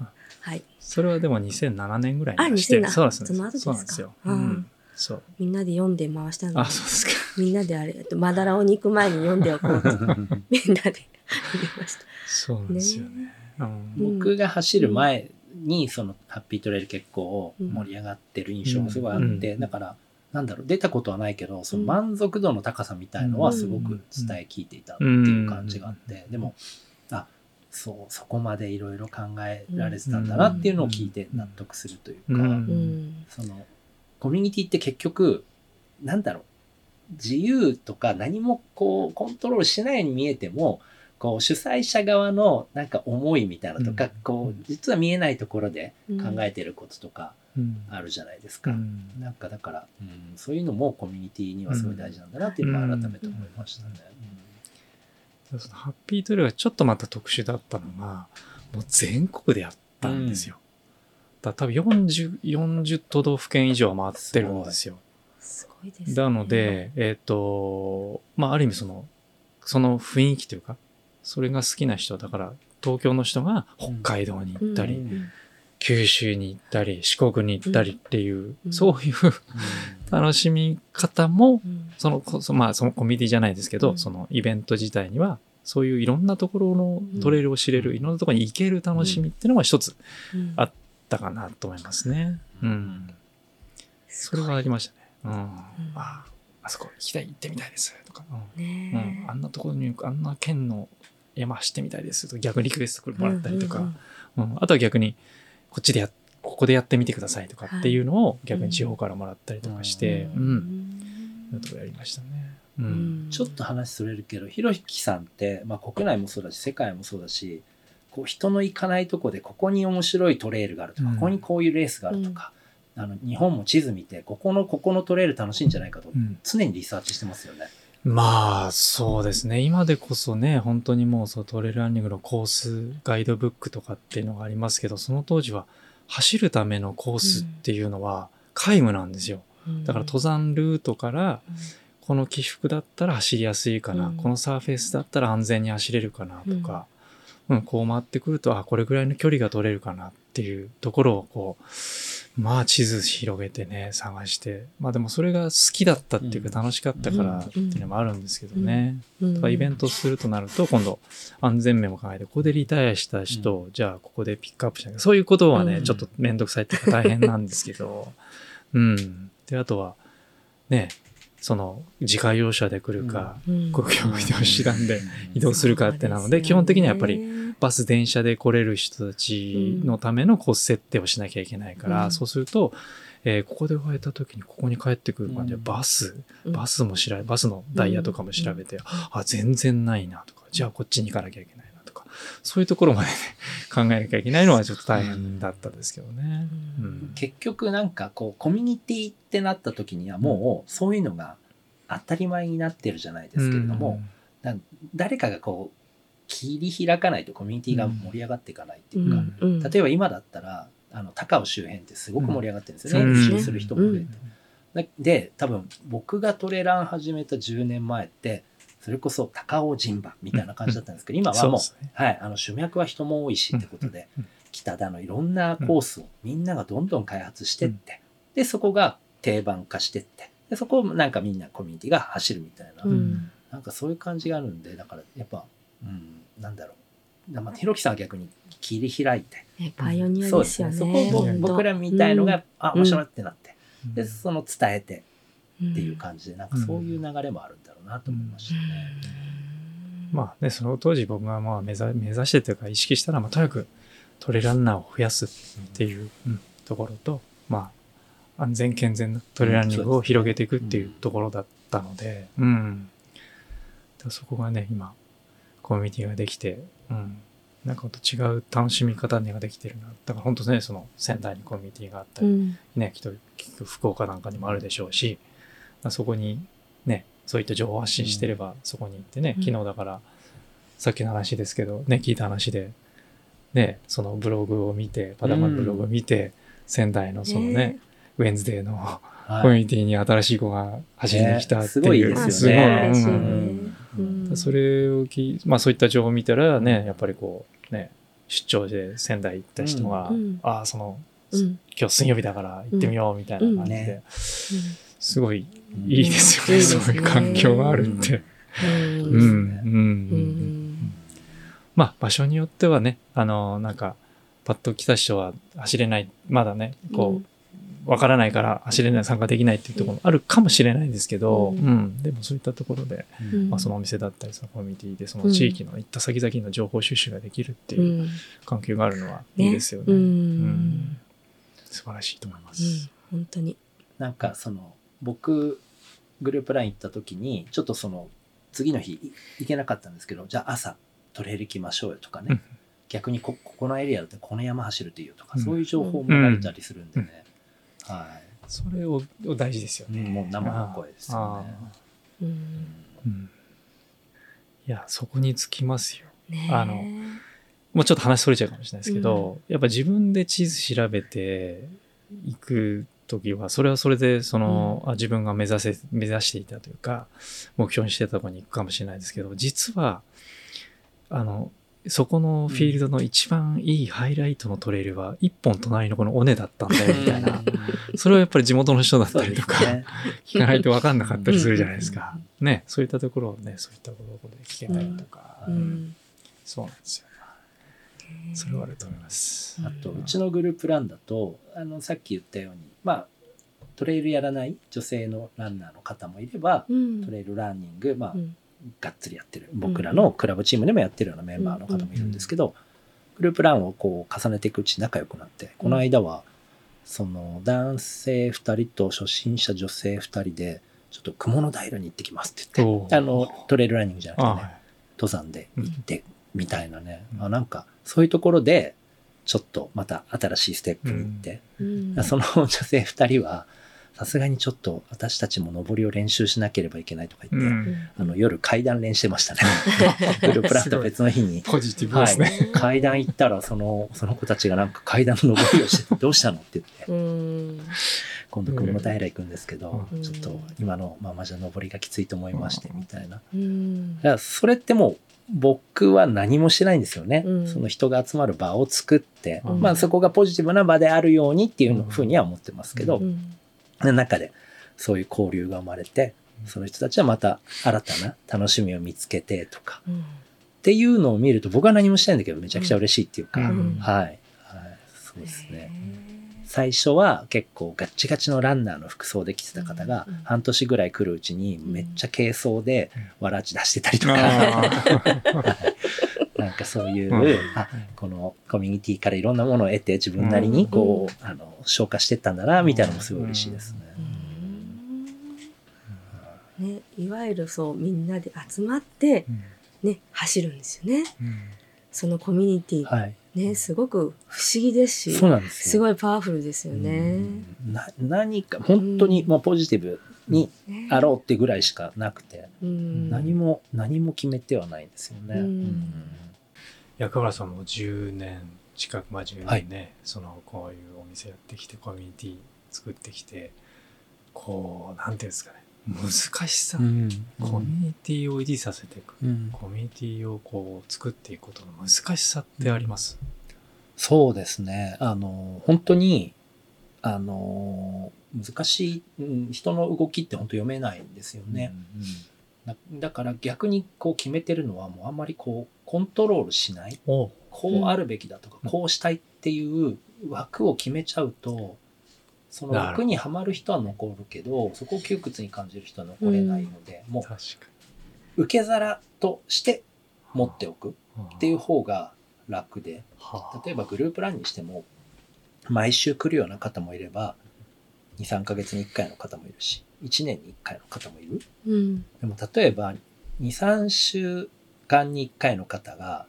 はい。それはでも2007年ぐらいに出してあ2007そうですその後ですか？そうなんですよ。ううんん。そう。みんなで読んで回したのあ、でそうですか。みんなであれ、えっとまだらをに行く前に読んでおこうと みんなで読みました。そうなんですよね。うんうん僕が走る前にそのハッピートレイル結構盛り上がってる印象がすごいあって、うんだからなんだろう出たことはないけどその満足度の高さみたいのはすごく伝え聞いていたっていう感じがあって、でもあそうそこまでいろいろ考えられてたんだなっていうのを聞いて納得するというか。そのコミュニティって結局なんだろう自由とか何もこうコントロールしないように見えてもこう主催者側のなんか思いみたいなのとか、うん。こう実は見えないところで考えてることとかうんあるじゃないですか。うんなんかだから、うん、そういうのもコミュニティにはすごい大事なんだなっていうのは改めて思いましたね。そのハッピートレイルがちょっとまた特殊だったのが、もう全国でやったんですよ。だから多分40、40都道府県以上回ってるんですよ。すごいです、ね。なので、えっ、と、まあ、ある意味その、その雰囲気というか、それが好きな人、だから、東京の人が北海道に行ったり、うん九州に行ったり、四国に行ったりっていう、うん。そういう楽しみ方も、うんその、まあ、そのコミュニティじゃないですけど、うん。そのイベント自体には、そういういろんなところのトレイルを知れる、うん。いろんなところに行ける楽しみっていうのが一つうん。あだかなと思いますね。うん。それはありましたね。うん。あ、あそこ行きたい、行ってみたいです。とか、うん。あんなところに、あんな県の山走ってみたいです。とか逆にリクエストもらったりとか、うん。あとは逆に、こっちでや、ここでやってみてくださいとかっていうのを逆に地方からもらったりとかして、ううん。うんそういうとこやりましたね。う。うんんちょっと話それるけど、ひろゆきさんって、まあ、国内もそうだし、世界もそうだし、こう人の行かないとこで、ここに面白いトレイルがあるとか、うんここにこういうレースがあるとか、あの日本も地図見て、ここの、ここのトレイル楽しいんじゃないかと、うん常にリサーチしてますよね。まあ、そうですね。今でこそね、本当にもうそうトレイルランニングのコース、ガイドブックとかっていうのがありますけど、その当時は走るためのコースっていうのは皆無なんですよ。だから登山ルートから、この起伏だったら走りやすいかな、うん。このサーフェイスだったら安全に走れるかなとか、うんこう回ってくると、あ、これぐらいの距離が取れるかなっていうところをこう、まあ地図広げてね、探して、まあでもそれが好きだったっていううん。か楽しかったからっていうのもあるんですけどね。イベントするとなると、今度安全面も考えて、ここでリタイアした人、じゃあここでピックアップしなきゃ、そういうことはね、うん。ちょっとめんどくさいっていうか大変なんですけど、うん。で、あとは、ね、その自家用車で来るか、うん。国境を知らん。で移動するかってなので、基本的にはやっぱりバス、電車で来れる人たちのためのコース設定をしなきゃいけないから、うん。そうすると、えーここで終えた時にここに帰ってくるまでうん。バス、うん。バスも調べ、バスのダイヤとかも調べて、あ、全然ないなとか、じゃあこっちに行かなきゃいけないそういうところまでね、考えなきゃいけないのはちょっと大変だったですけどね。ううん。ん。結局なんかこうコミュニティってなった時にはもうそういうのが当たり前になってるじゃないですけれども、だ誰かがこう切り開かないとコミュニティが盛り上がっていかないっていうか、うん。うん。例えば今だったらあの高尾周辺ってすごく盛り上がってるんですよね、うん。一周する人も増えて。で多分僕がトレラン始めた10年前ってそれこそ高尾陣馬みたいな感じだったんですけど、今はもうはい、あの主脈は人も多いしってことで、うん北田のいろんなコースをみんながどんどん開発してって、でそこが定番化してってでそこをなんかみんなコミュニティが走るみたいな、うん。なんかそういう感じがあるんでだからやっぱ、うん、なんだろう。だまあひろきさんは逆に切り開いて。ねパイオニアそうでよね。ですすね。そこを僕らみたいのが、あ面白いってなって、うん。でその伝えて。うんっていう感じでなんかそういう流れもあるんだろうなと思いましたね。まあね、その当時僕がまあ目指目指してというか意識したら、まあ、とにかくトレランナーを増やすっていう、うんところと、まあ、安全健全なトレランニングを広げていくっていうところだったので、うん。そこがね、今、コミュニティができて、うん。なんかほんと違う楽しみ方ができてるな。だから本当ね、その仙台にコミュニティがあったり、うんね、きっときっと福岡なんかにもあるでしょうし、そこにね、そういった情報を発信してれば、そこに行ってね、うん。昨日だから、さっきの話ですけど、ね、聞いた話で、ね、そのブログを見て、パダマンブログを見て、仙台のそのね、ウェンズデーのはい。コミュニティに新しい子が走りに来たっていう。ねすごいですよね。それをまあそういった情報を見たらね、やっぱりこう、ね、出張で仙台行った人が、うん。ああ、その、うん。今日水曜日だから行ってみようみたいな感じで、すごいいいですよね、いいですねそういう環境があるって。まあ場所によってはね、あの、なんか、パッと来た人は走れない、まだね、こう、わからないから走れない、参加できないっていうところもあるかもしれないんですけど、ううん。ん、でもそういったところで、うん。まあ、そのお店だったり、そのコミュニティで、その地域の行った先々の情報収集ができるってういうん。環境があるのはいいですよね。うん。うん。素晴らしいと思いまうん。す。本当に。なんかその僕グループライン行った時にちょっとその次の日い行けなかったんですけどじゃあ朝トレイル行きましょうよとかね、うん。逆にこここのエリアだってこの山走るといいよとか、うん。そういう情報もられたりするんでね、はそれをを大事ですよい、ね。もう生の声ですよね。うん。うん。いや、そこにつきますよ。ねあのもうちょっと話それちゃうかもしれないですけど、やっぱ自分で地図調べていくときは、それはそれで、その、あ自分が目指せ、目指していたというか、目標にしてたところに行くかもしれないですけど、実は、あの、そこのフィールドの一番いいハイライトのトレイルは、一本隣のこの尾根だったんだよ、みたいな。それはやっぱり地元の人だったりとか、ね。聞かないと分かんなかったりするじゃないですか。ね、そういったところをね、そういったところで聞けたりとか、うんそうなんですよ。それはあると思います。あとうちのグループランだとあのさっき言ったようにまあトレイルやらない女性のランナーの方もいれば、うん。トレイルランニング、まあうん。がっつりやってる。僕らのクラブチームでもやってるようなメンバーの方もいるんですけど、グループランをこう重ねていくうちに仲良くなってこの間はその男性2人と初心者女性2人でちょっと雲の平に行ってきますって言ってあのトレイルランニングじゃなくてね登山で行ってみたいなね、あなんかそういうところでちょっとまた新しいステップに行って、うん。その女性2人はさすがにちょっと私たちも登りを練習しなければいけないとか言って、うん。あの夜階段練してましたね。グループランと別の日に。ポジティブはいですね。、階段行ったらそのその子たちがなんか階段の登りをしてて どうしたのって言って。うん。今度雲の平行くんですけど、うん。ちょっと今のままじゃ登りがきついと思いましてみたいな。うん。だからそれってもう僕は何もしてないんですよね、うん。その人が集まる場を作って、うん。まあそこがポジティブな場であるようにっていうふうには思ってますけど、うん。中でそういう交流が生まれてその人たちはまた新たな楽しみを見つけてとかうん。っていうのを見ると僕は何もしてないんだけどめちゃくちゃ嬉しいっていうか、うん。はい、はい、そうですね。最初は結構ガッチガチのランナーの服装で来てた方がうん半年ぐらい来るうちにめっちゃ軽装でわらち出してたりとか、あ なんかそういう、うん。あこのコミュニティからいろんなものを得て自分なりにこう、あの消化してったんだなみたいなのもすごい嬉しいですね。ね、いわゆるそうみんなで集まって、ね、走るんですよね。そのコミュニティ、はい、ねすごく不思議ですしそうなんですよ。すごいパワフルですよね。な何か本当にもうポジティブにね。あろうってぐらいしかなくて、うん。何も何も決めてはないんですよね。うん。役原さんも10年近く、まあ10はい。年ね、そのこういうお店やってきて、コミュニティ作ってきて、こう、なんていうんですかね、難しさ、うんコミュニティを維持させていく、うんコミュニティをこう作っていくことの難しさってあります。そうですね。あの、本当に、あの、難しい、うん人の動きって本当読めないんですよね。だだから逆にこう決めてるのはもうあんまりこうコントロールしない。こうあるべきだとか、うんこうしたいっていう枠を決めちゃうと、その枠にはまる人は残るけど、そこを窮屈に感じる人は残れないので、も確かう受け皿として持っておくに。っていう方が楽で、はあ。例えばグループランにしても毎週来るような方もいれば23ヶ月に1回の方もいるし1年に1回の方もいる。うん。でも例えば23週間に1回の方が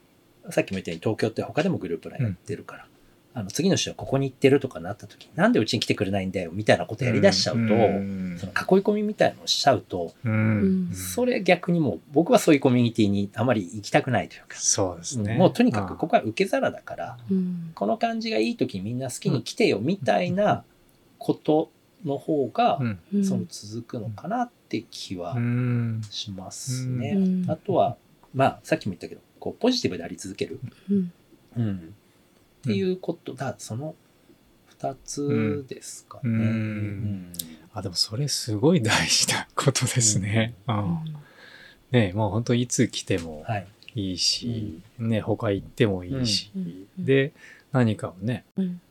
さっきも言ったように東京って他でもグループランやってるから、あの次の週はここに行ってるとかなった時になんでうちに来てくれないんだよみたいなことやりだしちゃうと、その囲い込みみたいのをしちゃうと、それ逆にもう僕はそういうコミュニティにあまり行きたくないというかそうですね。もうとにかくここは受け皿だから、この感じがいい時にみんな好きに来てよみたいなことの方が、その続くのかなって気はしますね。あとはまあさっきも言ったけどこうポジティブであり続ける。うんっていうこと。だ、その2つですかね。うん、あでもそれすごい大事なことですね。うん、ねもう本当いつ来てもい。いし、はい、ね他行ってもいいし、で何かをね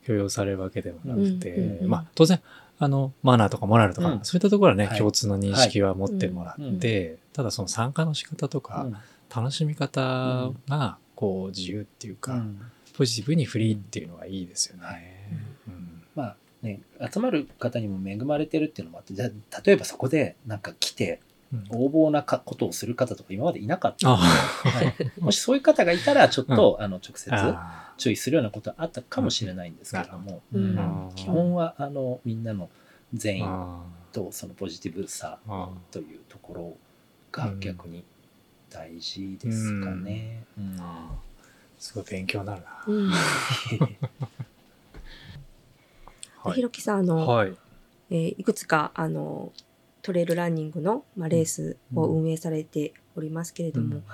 許容されるわけでもなくて、まあ当然あのマナーとかモラルとか、そういったところはね、はい、共通の認識は持ってもらって、ただその参加の仕方とか、楽しみ方がこう自由っていうか、ポジティブにフリーっていうのがいいですよね。はい。うん、まあね集まる方にも恵まれてるっていうのもあってじゃ例えばそこでなんか来て横暴なかことをする方とか今までいなかった。ので、はい、もしそういう方がいたらちょっと、うん、あの直接注意するようなことはあったかもしれないんですけれども、うん、基本はあのみんなの善意とそのポジティブさというところが逆に大事ですかね。うんすごい勉強になるな。はい、ひろきさんあの、はい。えー、いくつかあのトレイルランニングの、まあ、レースを運営されておりますけれども、うん、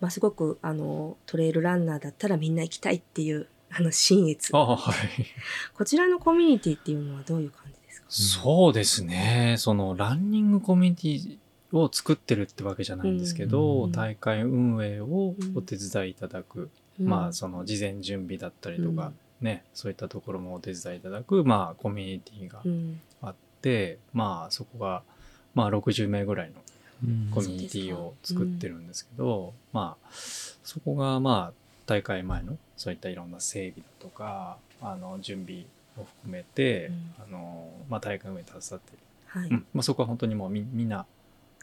まあ、すごくあのトレイルランナーだったらみんな行きたいっていう あの新越はい、こちらのコミュニティっていうのはどういう感じですか？そうですね。そのランニングコミュニティを作ってるってわけじゃないんですけど、うん、大会運営をお手伝いいただくまあその事前準備だったりとか、ね、そういったところもお手伝いいただく、まあコミュニティがあって、まあそこが、まあ60名ぐらいのコミュニティを作ってるんですけど、まあそこがまあ大会前のそういったいろんな整備だとか、あの準備を含めて、あのまあ大会運営に携わってる。はい。うん。まあ、そこは本当にもうみみんな、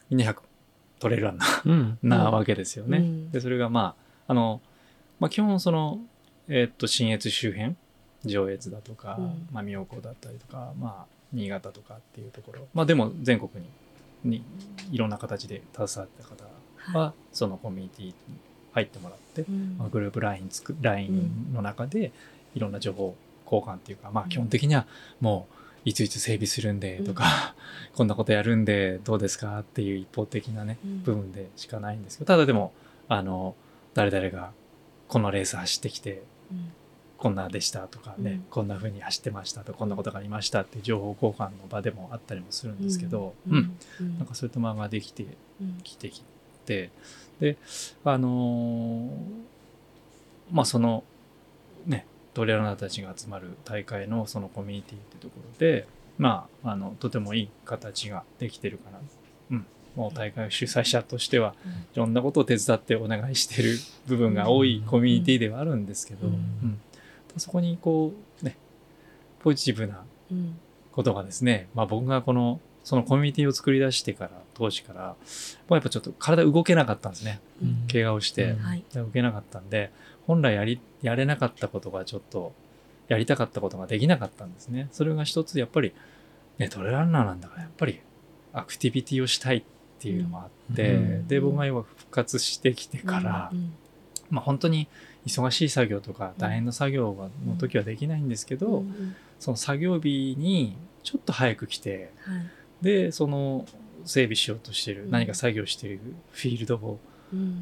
みんな100取れるランナー、なわけですよね。で、それがまあ、あの、まあ、基本その、えー、っと信越周辺上越だとか、うん、まあ、妙高だったりとか、まあ、新潟とかっていうところ、まあ、でも全国ににいろんな形で携わった方は、はい、そのコミュニティに入ってもらって、うん、まあ、グループ LINE つく LINE の中でいろんな情報交換っていうか、まあ、基本的にはもういついつ整備するんでとか、うん、こんなことやるんでどうですかっていう一方的なね、部分でしかないんですけどただでもあの誰々がこのレース走ってきて、こんなでしたとかね、うん、こんな風に走ってましたとこんなことがありましたって情報交換の場でもあったりもするんですけど、うん、うん、なんかそういった間ができてきてきて、であのー、まあそのねトレーラーたちが集まる大会のそのコミュニティってところでまああのとてもいい形ができてるかな、うん、もう大会主催者としてはいろんなことを手伝ってお願いしてる部分が多いコミュニティではあるんですけど、うん、そこにこうねポジティブなことがですね、まあ、僕がこのそのコミュニティを作り出してから当時からもうやっぱちょっと体動けなかったんですね、うん、怪我をして、動けなかったんで本来やりやれなかったことがちょっとやりたかったことができなかったんですね。それが一つやっぱり、ね、トレランナーなんだからやっぱりアクティビティをしたい。っていうのもあって、うん、で僕が今復活してきてから、うん、まあ本当に忙しい作業とか大変な作業の時はできないんですけど、うん、その作業日にちょっと早く来て、はい、でその整備しようとしてる、何か作業してるフィールドを、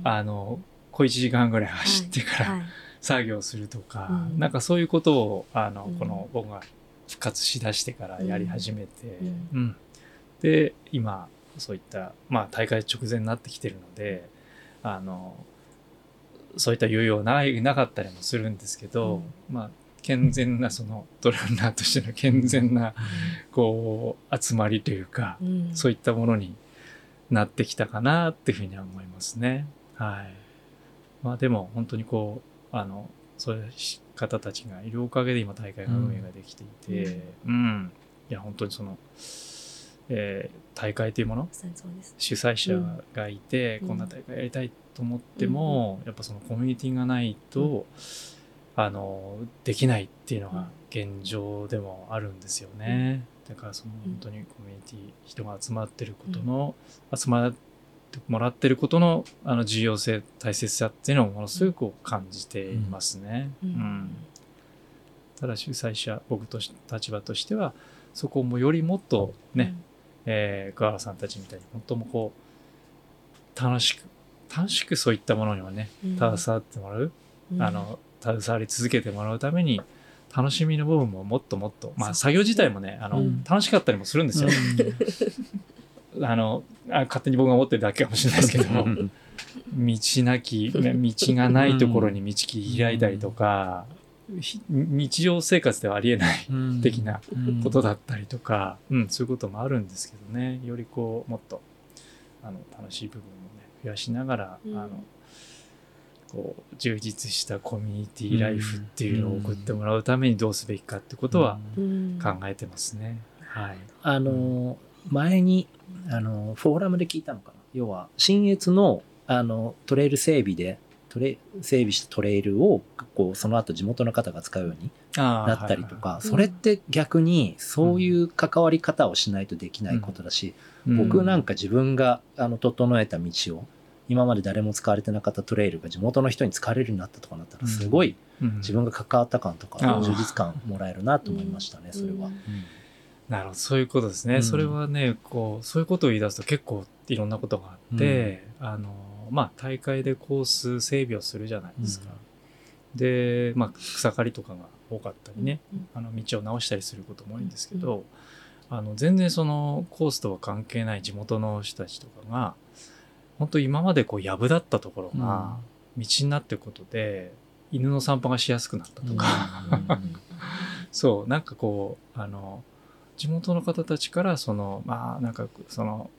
あの小1時間ぐらい走ってから、はい、作業するとか、うん、なんかそういうことをあの、この僕が復活しだしてからやり始めて、うん。で今そういった、まあ、大会直前になってきてるのであのそういった猶予ないなかったりもするんですけど、うん、まあ健全なそのトランナーとしての健全なこう集まりというか、うん、そういったものになってきたかなっていうふうには思いますね。はい。まあでも本当にこうあのそういう方たちがいるおかげで今大会が運営ができていて、うん、うん、いや本当にその。えー、大会というもの？主催者がいて、うん、こんな大会やりたいと思っても、うん、やっぱそのコミュニティがないと、うん、あのできないっていうのが現状でもあるんですよね。だからその本当にコミュニティ人が集まってることの、集まってもらってることのあの重要性大切さっていうのをものすごく感じていますね。うん。ただ主催者僕とし立場としてはそこもよりもっとね、えー、桑原さんたちみたいに本当もこう楽しく楽しくそういったものにはね携わってもらう、あの携わり続けてもらうために楽しみの部分ももっともっとまあ作業自体もねあの、うん、楽しかったりもするんですよ。うん、あのあ勝手に僕が思ってるだけかもしれないですけど道なき道がないところに道切り開いたりとか、日常生活ではありえない的なことだったりとか、うん、そういうこともあるんですけどね。よりこうもっとあの楽しい部分をね増やしながら、うん、あのこう充実したコミュニティライフっていうのを送ってもらうためにどうすべきかってことは考えてますね。はい、あの前にあのフォーラムで聞いたのかな。要は新越のあのトレイル整備でトレ整備したトレイルをこうその後地元の方が使うようになったりとか、はいはい、それって逆にそういう関わり方をしないとできないことだし、うん、僕なんか自分があの整えた道を今まで誰も使われてなかったトレイルが地元の人に使われるようになったとかなったらすごい自分が関わった感とか充実感もらえるなと思いましたね、それは。なるほど。そういうことですね、うん、それはねこうそういうことを言い出すと結構いろんなことがあって、うん、あのまあ、大会でコース整備をするじゃないですか。うん、で、まあ、草刈りとかが多かったりね、うん、あの道を直したりすることも多いんですけど、うん、あの全然そのコースとは関係ない地元の人たちとかが本当今までこう藪だったところが道になっていくことで、犬の散歩がしやすくなったとか、そうなんかこうあの地元の方たちからそのまあなんかその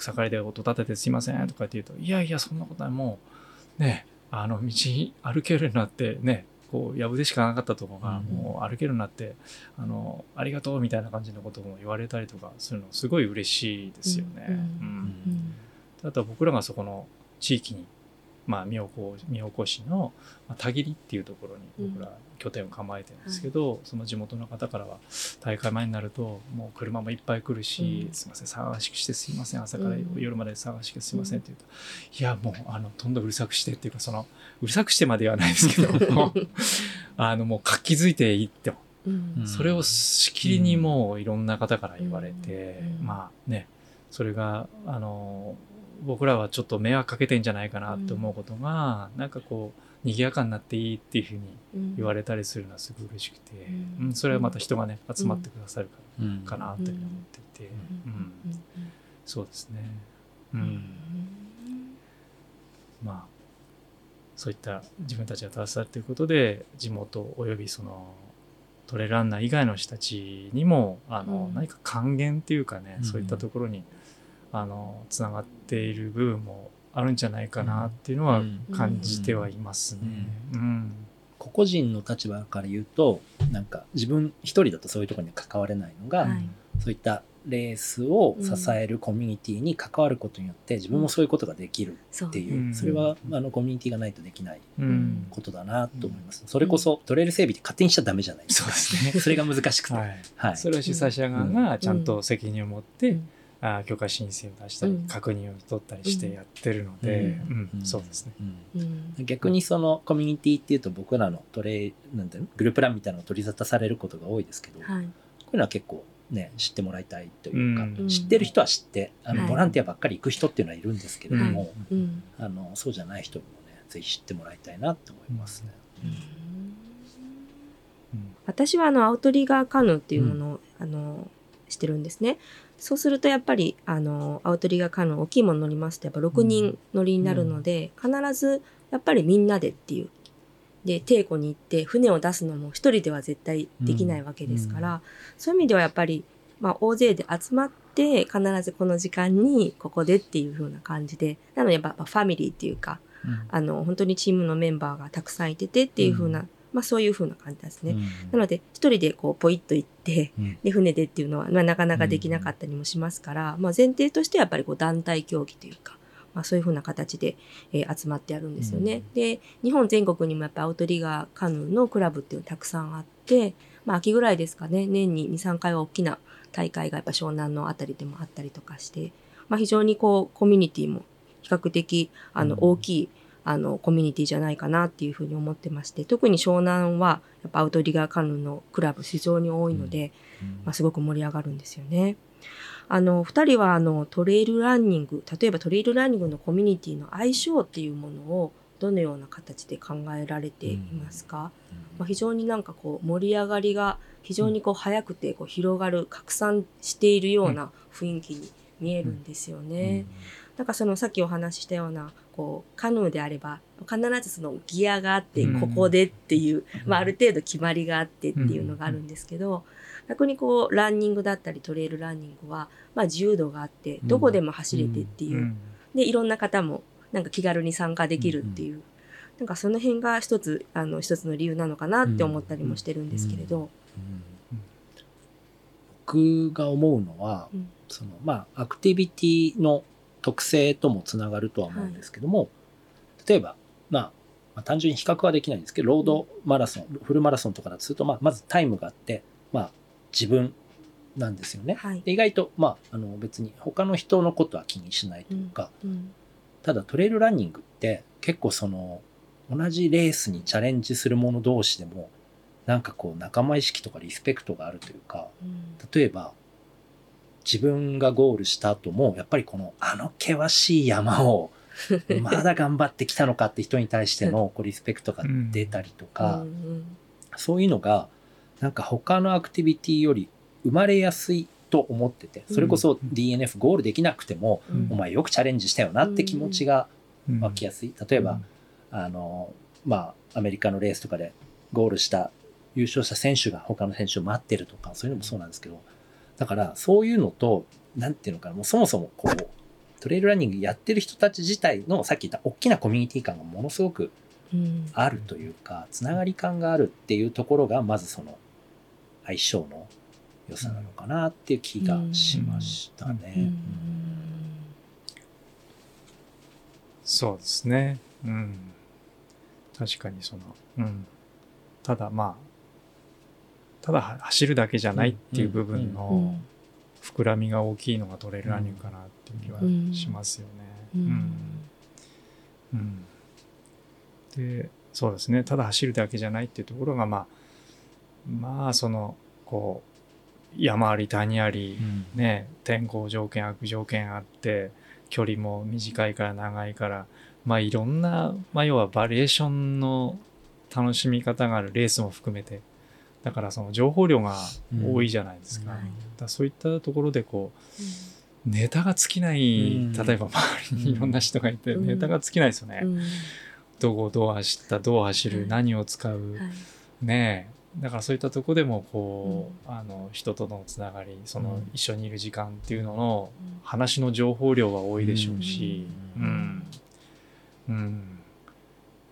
草刈りで音立ててすいませんとかって言うと、いやいや、そんなことない、もう、ね、あの、道歩けるようになってね、こう、やぶでしかなかったとこが、もう歩けるようになって、あの、ありがとうみたいな感じのことも言われたりとかするの、すごい嬉しいですよね。うん。あとは僕らがそこの地域にまあ、妙高妙高市の田切っていうところに僕ら拠点を構えてるんですけど、うん。はい、その地元の方からは大会前になるともう車もいっぱい来るし、うん、すいません騒しくしてすいません朝から夜まで騒しくすいませんって言うと、うん、いやもうあのとんどうるさくしてっていうかそのうるさくしてまではないですけど あのもう活気づいていっても。それをしきりにもういろんな方から言われて、まあねそれがあの僕らはちょっと迷惑かけてんじゃないかなって思うことが、うん、なんかこう賑やかになっていいっていうふうに言われたりするのはすごい嬉しくて、うん、うん、それはまた人がね集まってくださるから、うん、かなというふうに思っていて、うん。そうですね。うん、まあそういった自分たちが携わっていることで地元およびそのトレランナー以外の人たちにもあの、何か還元っていうかね、そういったところにあのつながっている部分もあるんじゃないかなっていうのは感じてはいますね。個々人の立場から言うとなんか自分一人だとそういうところに関われないのが、はい、そういったレースを支えるコミュニティに関わることによって自分もそういうことができるっていう、う。ん、それはあのコミュニティがないとできないことだなと思います、うん、それこそトレイル整備って勝手にしちゃダメじゃないですか。そうですね。それが難しくて、はい、はい、それは主催者側がちゃんと責任を持って、うんあ許可申請を出したり、確認を取ったりしてやってるので、そうですね、逆にそのコミュニティっていうと僕らのトレなんていうのグループランみたいなのを取り沙汰されることが多いですけど、はい、こういうのは結構ね知ってもらいたいというか、うん、知ってる人は知ってあの、ボランティアばっかり行く人っていうのはいるんですけれども、あのそうじゃない人にもねぜひ知ってもらいたいなと思いますね。私はあのアウトリガーカヌーっていうものを、あのしてるんですね。そうするとやっぱりあのアウトリガーカヌー大きいもの乗りますとやっぱ6人乗りになるので、うん、必ずやっぱりみんなでっていう。で帝庫に行って船を出すのも一人では絶対できないわけですから、うん、そういう意味ではやっぱり、まあ、大勢で集まって必ずこの時間にここでっていう風な感じでなのでやっぱファミリーっていうか、うん、あの本当にチームのメンバーがたくさんいててっていう風なまあそういう風な感じですね。うん、なので、一人でこう、ポイッと行って、うん、で、船でっていうのは、まあ、なかなかできなかったりもしますから、うん、まあ前提としてはやっぱりこう、団体競技というか、まあ、そういうふうな形で、えー、集まってやるんですよね。うん、で日本全国にもやっぱアウトリガーカヌーのクラブっていうのたくさんあって、まあ、秋ぐらいですかね。年に23回は大きな大会がやっぱ湘南のあたりでもあったりとかして、まあ、非常にこうコミュニティも比較的あの大きい、あのコミュニティじゃないかなっていうふうに思ってまして特に湘南はやっぱアウトリガーカヌーのクラブ非常に多いので、まあ、すごく盛り上がるんですよね。あの2人はあのトレイルランニング例えばトレイルランニングのコミュニティの相性っていうものをどのような形で考えられていますか、まあ、非常になんかこう盛り上がりが非常にこう早くてこう広がる拡散しているような雰囲気に見えるんですよね。なんかそのさっきお話ししたようなこうカヌーであれば必ずそのギアがあってここでっていう、まあ、ある程度決まりがあってっていうのがあるんですけど、逆にこうランニングだったりトレイルランニングは、まあ、自由度があってどこでも走れてっていう、でいろんな方もなんか気軽に参加できるっていう、なんかその辺が一つあの一つの理由なのかなって思ったりもしてるんですけれど。僕が思うのは、そのまあアクティビティの特性ともつながるとは思うんですけども、はい、例えば、まあ、まあ、単純に比較はできないんですけどロードマラソンフルマラソンとかだとすると、まあ、まずタイムがあって、まあ、自分なんですよね。はい、意外と、まあ、あの別に他の人のことは気にしないというか、うんうん、ただトレイルランニングって結構その同じレースにチャレンジする者同士でもなんかこう仲間意識とかリスペクトがあるというか、うん、例えば自分がゴールした後もやっぱりこのあの険しい山を まだ頑張ってきたのかって人に対してのこうリスペクトが出たりとか、そういうのがなんか他のアクティビティより生まれやすいと思っててそれこそ DNF ゴールできなくても、お前よくチャレンジしたよなって気持ちが湧きやすい。例えば、あのまあアメリカのレースとかでゴールした優勝した選手が他の選手を待ってるとかそういうのもそうなんですけどだからそういうのと何ていうのかなもうそもそもこうトレイルランニングやってる人たち自体のさっき言った大きなコミュニティ感がものすごくあるというか、つながり感があるっていうところがまずその相性の良さなのかなっていう気がしましたね。そうですね。うん。確かにその、うん。ただまあ、ただ走るだけじゃないっていう部分の膨らみが大きいのがトレイルランニングかなっていう気はしますよね。うん。うん、で、そうですね。ただ走るだけじゃないっていうところが、まあ、まあ、その、こう、山あり谷あり、ね、天候条件悪条件あって距離も短いから長いからまあいろんな、まあ、要はバリエーションの楽しみ方があるレースも含めてだからその情報量が多いじゃないですか,、だそういったところでこう、ネタが尽きない、例えば周りにいろんな人がいて、ネタが尽きないですよね、どこをどう走ったどう走る、何を使う、ねだからそういったとこでもこう、あの人とのつながりその一緒にいる時間っていうのの話の情報量は多いでしょうし、うん。うん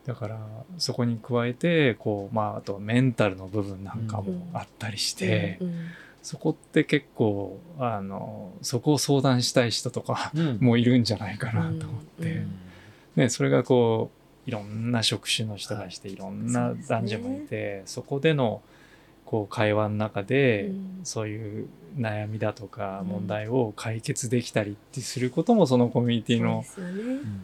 だからそこに加えてこう、まあ、あとメンタルの部分なんかもあったりして、うんうん、そこって結構あのそこを相談したい人とか、もいるんじゃないかなと思って、ね、それがこういろんな職種の人がして、い、ろんな男女もいてそ、ね,、こでのこう会話の中で、そういう悩みだとか問題を解決できたりってすることもそのコミュニティの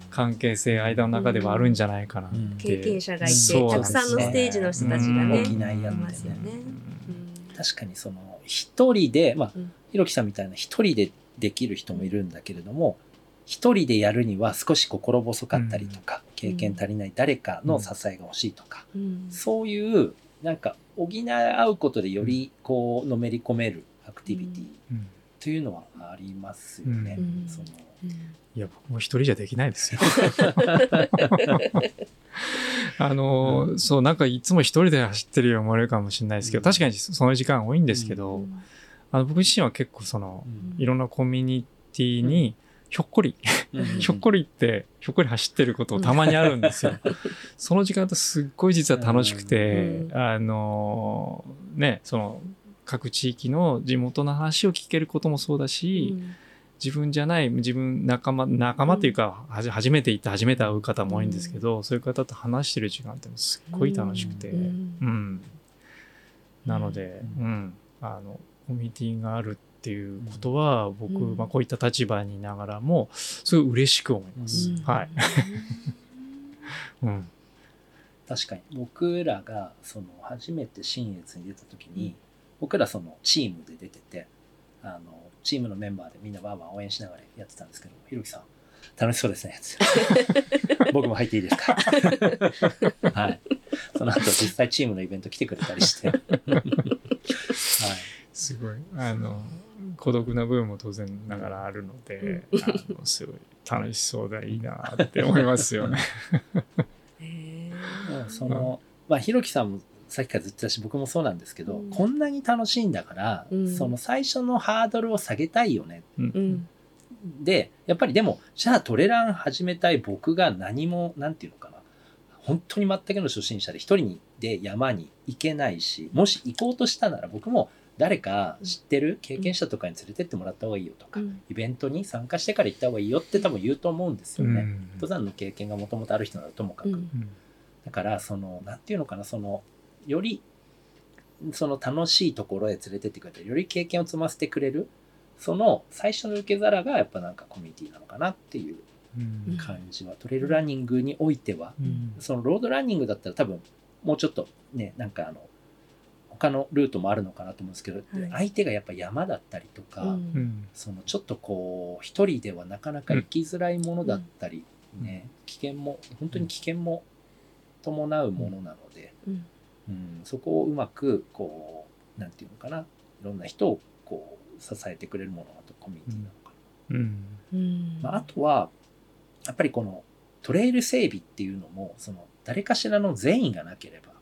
関係性間の中ではあるんじゃないかなって、経験者がいて、たくさんのステージの人たちがね、いますよね。確かにその一人でまあひろきさんみたいな一人でできる人もいるんだけれども一人でやるには少し心細かったりとか、経験足りない誰かの支えが欲しいとか、そういうなんか補い合うことでよりこうのめり込めるアクティビティというのはありますよね。その。いや僕も一人じゃできないですよ。あの、うん、そうなんかいつも一人で走ってるように思われるかもしれないですけど、うん、確かにその時間多いんですけど、うん、あの僕自身は結構その、いろんなコミュニティにひょっこり、ひょっこりって、ひょっこり走ってることたまにあるんですよ。その時間ってすっごい実は楽しくて、あの、ね、その、各地域の地元の話を聞けることもそうだし、自分じゃない自分仲間仲間っていうか、はじ初めて行って初めて会う方も多いんですけど、そういう方と話してる時間ってすっごい楽しくて、ううん。ん。なので、ううん。あのコミュニティがあるっていうことは僕、うん。まあ、こういった立場にいながらもすごい嬉しく思います。うん。はい、うん。確かに。僕らがその初めて新越に出た時に、僕らそのチームで出ててあのチームのメンバーでみんなわーわー応援しながらやってたんですけどひろきさん楽しそうですね。僕も入っていいですか？はい。その後実際チームのイベント来てくれたりして。はい。すごい。あの孤独な部分も当然ながらあるので、あのすごい楽しそうでいいなって思いますよね。その、まあ、ひろきさんもさっきからずっとだし、僕もそうなんですけど、うんこんなに楽しいんだから、うんその最初のハードルを下げたいよね。うんうんで、やっぱりでも、じゃあトレラン始めたい僕が何も、なんていうのかな。本当に全くの初心者で一人で山に行けないし、もし行こうとしたなら僕も誰か知ってる？経験者とかに連れてってもらった方がいいよとか、うん。イベントに参加してから行った方がいいよって多分言うと思うんですよね。うん。登山の経験がもともとある人ならともかく。うんうん。だから、その、なんていうのかな、その、より、その楽しいところへ連れてってくれて、より経験を積ませてくれる、その最初の受け皿がやっぱなんかコミュニティなのかなっていううん。感じは、トレイルランニングにおいては、うん。そのロードランニングだったら多分、もうちょっとね、なんかあの、他のルートもあるのかなと思うんですけど、はい。相手がやっぱ山だったりとか、うん。うんそのちょっとこう一人ではなかなか行きづらいものだったり、うん。ね危険も本当に危険も伴うものなので、うん。うんそこをうまくこうなんていうのかないろんな人をこう支えてくれるものがコミュニティなのかな、うん。うん。まあ、あとはやっぱりこのトレイル整備っていうのもその誰かしらの善意がなければうん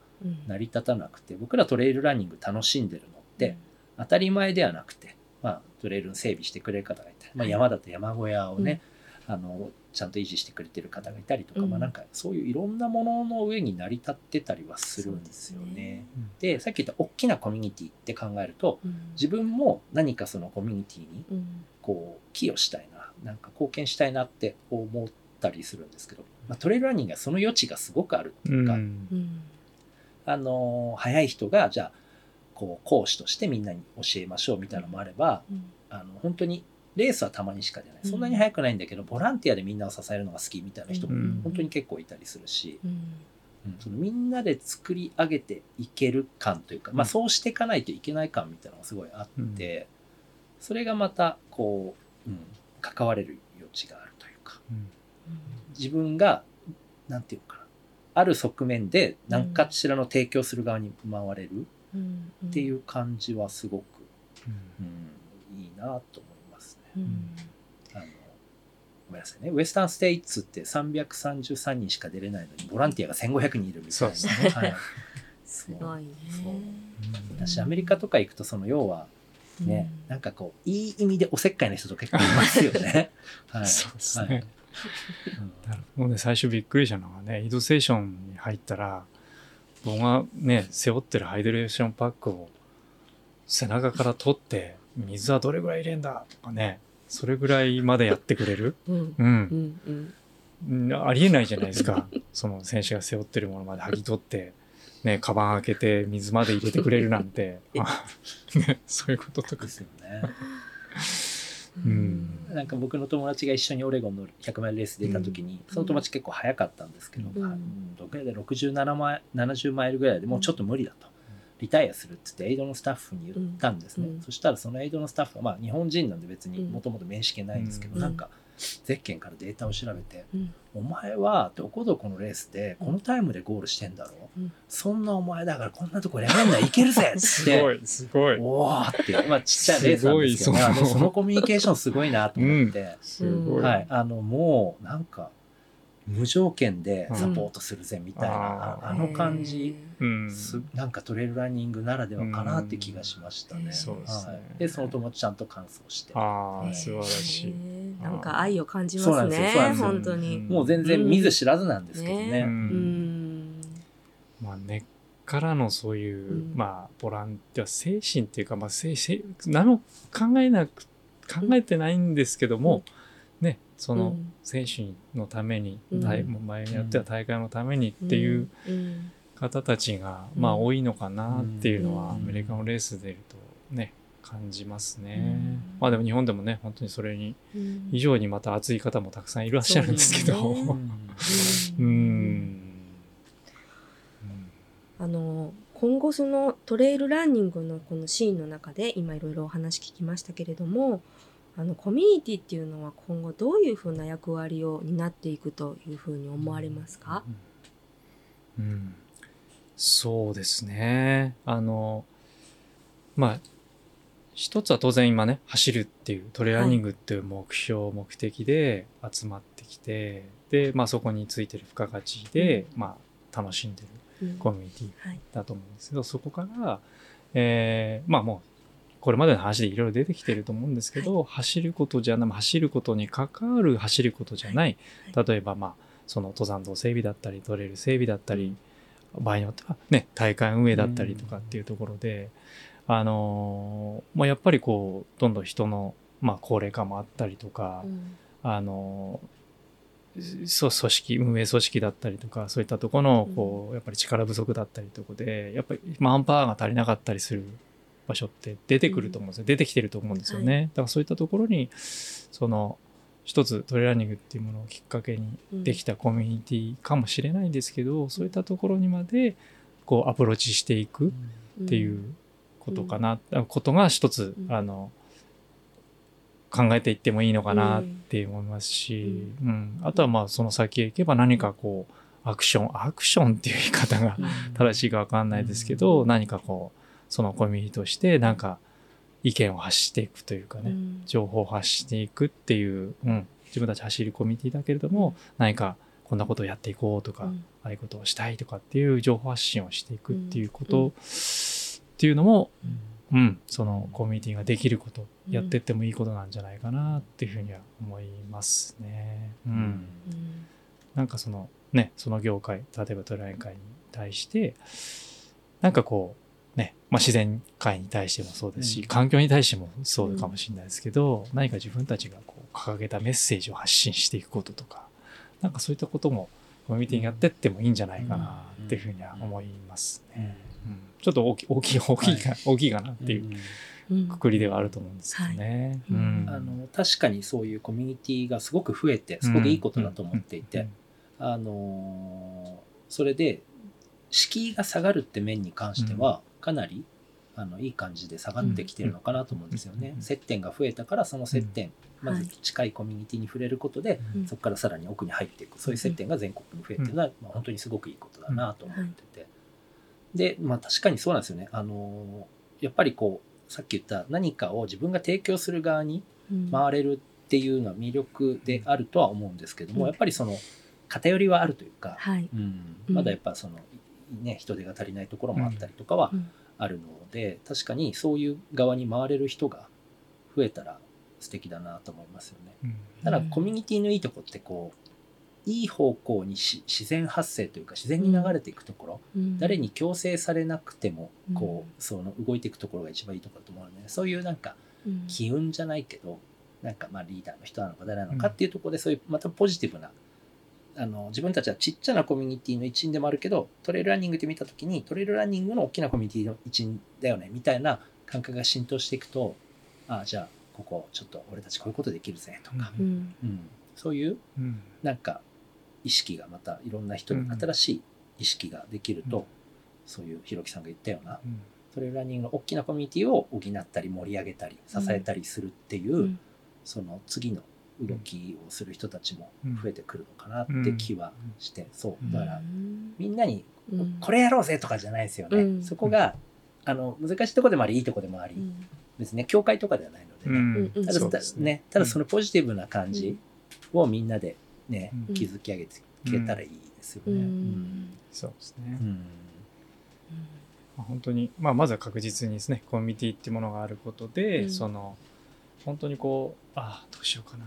成り立たなくて僕らトレイルランニング楽しんでるのって、当たり前ではなくて、まあ、トレイルの整備してくれる方がいたり、まあ、はい。山だと山小屋をね、あのちゃんと維持してくれてる方がいたりとか、うん。まあ、なんかそういういろんなものの上に成り立ってたりはするんですよね。でさっき言った大きなコミュニティって考えるとうん。自分も何かそのコミュニティにうん。こう寄与したいななんか貢献したいなって思ったりするんですけど、まあ、トレイルランニングはその余地がすごくあるっていうか、あの早い人がじゃあこう講師としてみんなに教えましょうみたいなのもあればうん。あの本当にレースはたまにしか出ない。うん。そんなに速くないんだけどボランティアでみんなを支えるのが好きみたいな人もうん。本当に結構いたりするし、うん。うんそのみんなで作り上げていける感というか、まあ、うんそうしていかないといけない感みたいなのがすごいあって、それがまたこう、うん、関われる余地があるというか。うん。自分がなんていうのかなある側面で何かしらの提供する側に回れるうんっていう感じはすごく、うんうん、いいなと思いますね。うんあのごめんなさいね。ウエスタンステイツって333人しか出れないのに、ボランティアが1500人いるみたいな。そうですねはい。すごいねそうだし、アメリカとか行くと、その要はね、うんなんかこう、いい意味でおせっかいな人と結構いますよね。はい。そうですねはいうんもうね。最初びっくりしたのがねイドステーションに入ったら僕がね背負ってるハイドレーションパックを背中から取って水はどれぐらい入れんだとかねそれぐらいまでやってくれる、うん。う、うん。んうんうん。ありえないじゃないですか。その選手が背負ってるものまで剥ぎ取ってねカバン開けて水まで入れてくれるなんて、あ ね、そういうこととか。ですよね。うん。なんか僕の友達が一緒にオレゴンの100マイルレース出た時に、その友達結構早かったんですけど、うん。どで？67マイ70マイルぐらいでもうちょっと無理だと。リタイアするって言ってエイドのスタッフに言ったんですね、そしたらそのエイドのスタッフはまあ日本人なんで別にうん。もともと面識ないんですけど、うん。なんかゼッケンからデータを調べてうん「お前はどこどこのレースでこのタイムでゴールしてんだろう、うん。そんなお前だからこんなとこやめんないけるぜ!」っつってすごいすごい。おーって、まあちっちゃいレースなんですけど、そのコミュニケーションすごいなと思って、すごい、はい、あの、もうなんか、無条件でサポートするぜみたいな、うん。ああの感じ、うん。すなんかトレイルランニングならではかなって気がしましたね。うん。そうですね。はい、で、その友達ちゃんと感想して。ああ素晴らしい、なんか愛を感じますねですよそうなんですよ。本当に。もう全然見ず知らずなんですけどね。ねううん。ん。まあ根っからのそういう、うん。まあボランティア精神っていうか、まあ、精神何も考えなく考考えてないんですけども、ね、そのうん。選手のために、うん。大前によっては大会のためにっていううん方たちが、うん。まあ多いのかなっていうのは、うん。アメリカのレースでいるとね感じますね、うん。まあでも日本でもね本当にそれにうん。以上にまた熱い方もたくさんいらっしゃるんですけど。あの今後そのトレイルランニングのこのシーンの中で今いろいろお話聞きましたけれどもあのコミュニティっていうのは今後どういうふうな役割を担っていくというふうに思われますか、うん、そうですね。あの、まあ、一つは当然今ね、走るっていうトレーニングっていう目標、目的で集まってきて、で、まあそこについてる付加価値で、まあ楽しんでるうん。コミュニティはい。だと思うんですけど、そこから、えーまあもう、これまでの話でいろいろ出てきてると思うんですけど、走ることじゃない、走ることに関わる走ることじゃない、は例えばまあ、その登山道整備だったり、トレイル整備だったり、場合によってはね、大会運営だったりとかっていうところで、あのーまあ、やっぱりこう、どんどん人の、まあ、高齢化もあったりとか、うん。あのーそう組織運営組織だったりとかそういったところのこうやっぱり力不足だったりとかでやっぱりマンパワーが足りなかったりする場所って出てくると思うんですよ、出てきてると思うんですよね、はいだからそういったところにその一つトレーランニングっていうものをきっかけにできたコミュニティかもしれないんですけど、そういったところにまでこうアプローチしていくっていうことかな、ことが一つ、うん。あの考えていってもいいのかなって思いますし、うん。あとはまあその先へ行けば何かこうアクションアクションっていう言い方がうん。正しいかわかんないですけど、うん。何かこうそのコミュニティとしてなんか意見を発していくというかね、うん。情報を発していくっていう、うん、自分たち走るコミュニティだけれども、何かこんなことをやっていこうとか、うん。ああいうことをしたいとかっていう情報発信をしていくっていうこと、っていうのも、うん、そのコミュニティができること、うん。やってってもいいことなんじゃないかなっていうふうには思いますね。うん。うん。なんかそのね、その業界、例えばトライ会に対して、なんかこう、ね、まあ自然界に対してもそうですし、うん。環境に対してもそうかもしれないですけど、何か自分たちがこう掲げたメッセージを発信していくこととか、なんかそういったこともコミュニティにやってってもいいんじゃないかなっていうふうには思いますね。うん。ちょっと大きい、大きい、大きいか、大きいかなっていううん。くくりではあると思うんですけどね。あの確かにそういうコミュニティがすごく増えてすごくいいことだと思っていて、あのそれで敷居が下がるって面に関してはかなりあのいい感じで下がってきてるのかなと思うんですよね。う。ん接点が増えたからその接点、まず近いコミュニティに触れることで、うん。そこからさらに奥に入っていく。そういう接点が全国に増えてるのは、まあ、本当にすごくいいことだなと思ってて、でまあ確かにそうなんですよね。あのやっぱりこうさっき言った何かを自分が提供する側にうん。回れるっていうのは魅力であるとは思うんですけども、うん。やっぱりその偏りはあるというか、はい。うん。うん。まだやっぱその、ね、人手が足りないところもあったりとかはうん。あるので、確かにそういう側に回れる人が増えたら素敵だなと思いますよね。うん。ただうん。コミュニティのいいとこってこういい方向にし自然発生というか自然に流れていくところ、うん。誰に強制されなくてもこう、うんその動いていくところが一番いいところだと思うので、そういうなんかうん。機運じゃないけどなんかまあリーダーの人なのか誰なのかっていうところでそういうまたポジティブなあの自分たちはちっちゃなコミュニティの一員でもあるけどトレイルランニングって見た時にトレイルランニングの大きなコミュニティの一員だよねみたいな感覚が浸透していくとああじゃあここちょっと俺たちこういうことできるぜとか、うん。うん。そういううん。なんか意識がまたいろんな人にうん新しい意識ができると、うん。そういうひろきさんが言ったようなうん。トレイルランニングの大きなコミュニティを補ったり盛り上げたり支えたりするっていう、うん。その次の動きをする人たちもうん。増えてくるのかなって気はして、そう。うん。だからうん。みんなにうん。これやろうぜとかじゃないですよね、うん。そこがあの難しいとこでもありいいとこでもあり、うん。別にね教会とかではないのでね、ただね。ただそのポジティブな感じをみんなでね、うん。築き上げていけたらいいですよね。うん。うん。そうですね。本当に、まあ、まずは確実にですねコミュニティっていうものがあることで、うん。その本当にこうああどうしようかな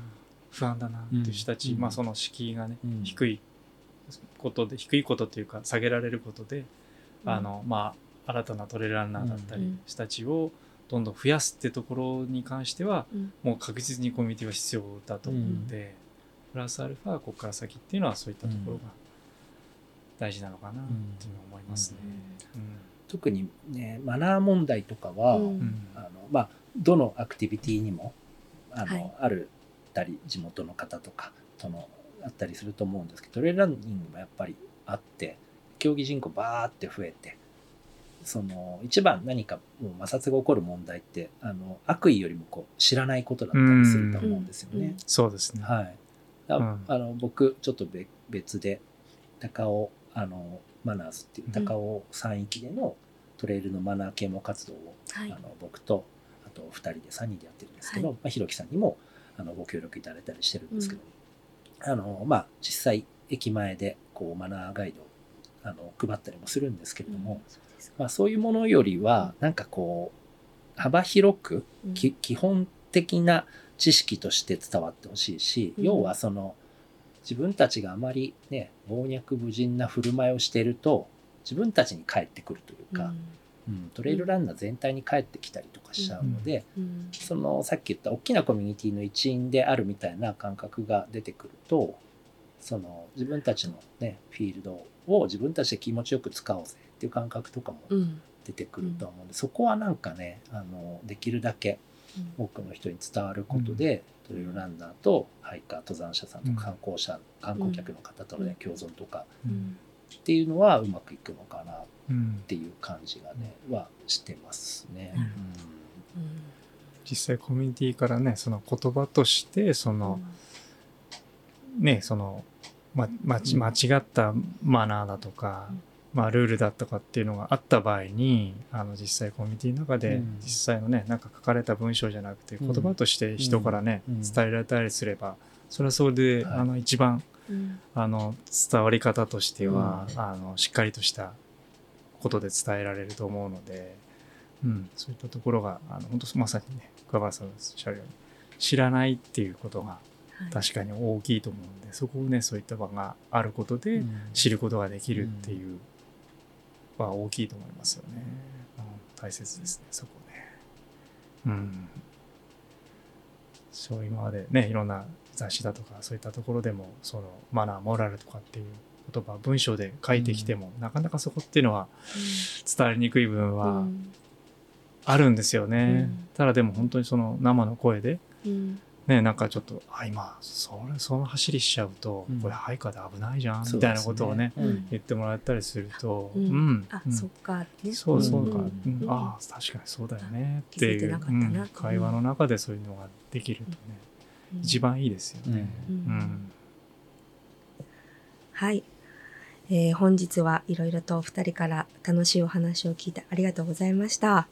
不安だなっていう人たち、うんまあその敷居がね、うん。低いことで低いことっていうか下げられることで、あのまあ新たなトレランナーだったりうん人たちをどんどん増やすってところに関しては、うん。もう確実にコミュニティは必要だと思うので、プラスアルファここから先っていうのはそういったところが大事なのかなっていうのは思いますね。特にねマナー問題とかは、あのまあどのアクティビティにもあの、はい。あるたり地元の方とかとのあったりすると思うんですけどトレイルランニングもやっぱりあって競技人口バーって増えてその一番何かもう摩擦が起こる問題ってあの悪意よりもこう知らないことだったりすると思うんですよね。うんそうですね。はい。あうんあの僕ちょっと別別で高尾あのマナーズっていう高尾山域でのトレイルのマナー啓蒙活動を、はいあの僕とあと2人で3人でやってるんですけど、はいまあ、ひろきさんにもあのご協力いただいたりしてるんですけど、あのまあ実際駅前でこうマナーガイドをあの配ったりもするんですけれども、そうですか。まあ、そういうものよりはなんかこう幅広くうん。き基本的な知識として伝わってほしいし、うん。要はその自分たちがあまりね暴虐無人な振る舞いをしていると自分たちに返ってくるというか、うんトレイルランナー全体に返ってきたりとかしちゃうので、うん。そのさっき言った大きなコミュニティの一員であるみたいな感覚が出てくるとその自分たちのねフィールドを自分たちで気持ちよく使おうぜっていう感覚とかもうん。出てくると思うんで、そこはなんかねあのできるだけ多くの人に伝わることで、トレイルランナーとハイカー登山者さんと観光者、観光客の方との、ね共存とかうん。っていうのはうまくいくのかなっうん。ていう感じがね、はしてますね。うん。うん。実際コミュニティからねその言葉としてその、ねその、ま、まちうん。間違ったマナーだとか、うん。まあ、ルールだとかっていうのがあった場合にあの実際コミュニティの中でうん。実際のねなんか書かれた文章じゃなくてうん。言葉として人からね、うん。伝えられたりすればそれはそれで、はい。あの一番うん。あの伝わり方としては、あのしっかりとしたことで伝えられると思うので、うん、そういったところがあの本当まさにね桑原さんのおっしゃるように知らないっていうことがはい。確かに大きいと思うんでそこをねそういった場があることでうん。知ることができるっていうは大きいと思いますよね、うん、大切ですねそこね。うん。そう今までねいろんな雑誌だとかそういったところでもそのマナーモラルとかっていう言葉文章で書いてきても、なかなかそこっていうのは伝わりにくい部分うはん。あるんですよね、うん。ただでも本当にその生の声でうん。ね、なんかちょっと、あ、今、それ、その走りしちゃうと、うん。これ、ハイカーで危ないじゃん、みたいなことをね、うん。言ってもらったりすると、ううん。ん。あうん。そっかね。そうそうか、ううん。ん。ああ、確かにそうだよね、っていう、会話の中でそういうのができるとね、うん。一番いいですよね。ううんん。はい、えー本日はいろいろとお二人から楽しいお話を聞いてありがとうございました。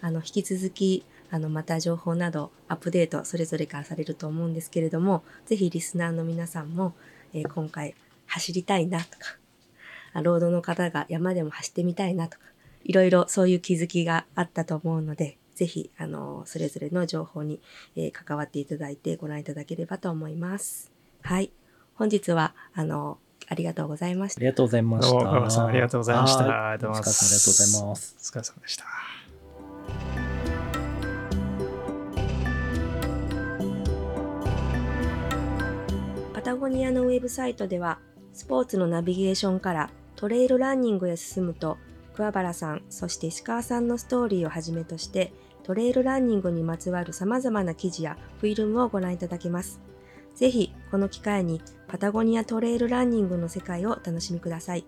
あの、引き続き、あの、また情報などアップデートそれぞれからされると思うんですけれども、ぜひリスナーの皆さんも、えー今回走りたいなとか、ロードの方が山でも走ってみたいなとか、いろいろそういう気づきがあったと思うので、ぜひ、あの、それぞれの情報に、えー関わっていただいてご覧いただければと思います。はい。本日は、あの、ありがとうございましたあり。がとうございました。どうも岡村さんありがとうございましたはいありがとうございますありがとうございます。お疲れ様でした。パタゴニアのウェブサイトでは、スポーツのナビゲーションからトレイルランニングへ進むと、桑原さん、そして石川さんのストーリーをはじめとして、トレイルランニングにまつわる様々な記事やフィルムをご覧いただけます。ぜひ、この機会にパタゴニアトレイルランニングの世界をお楽しみください。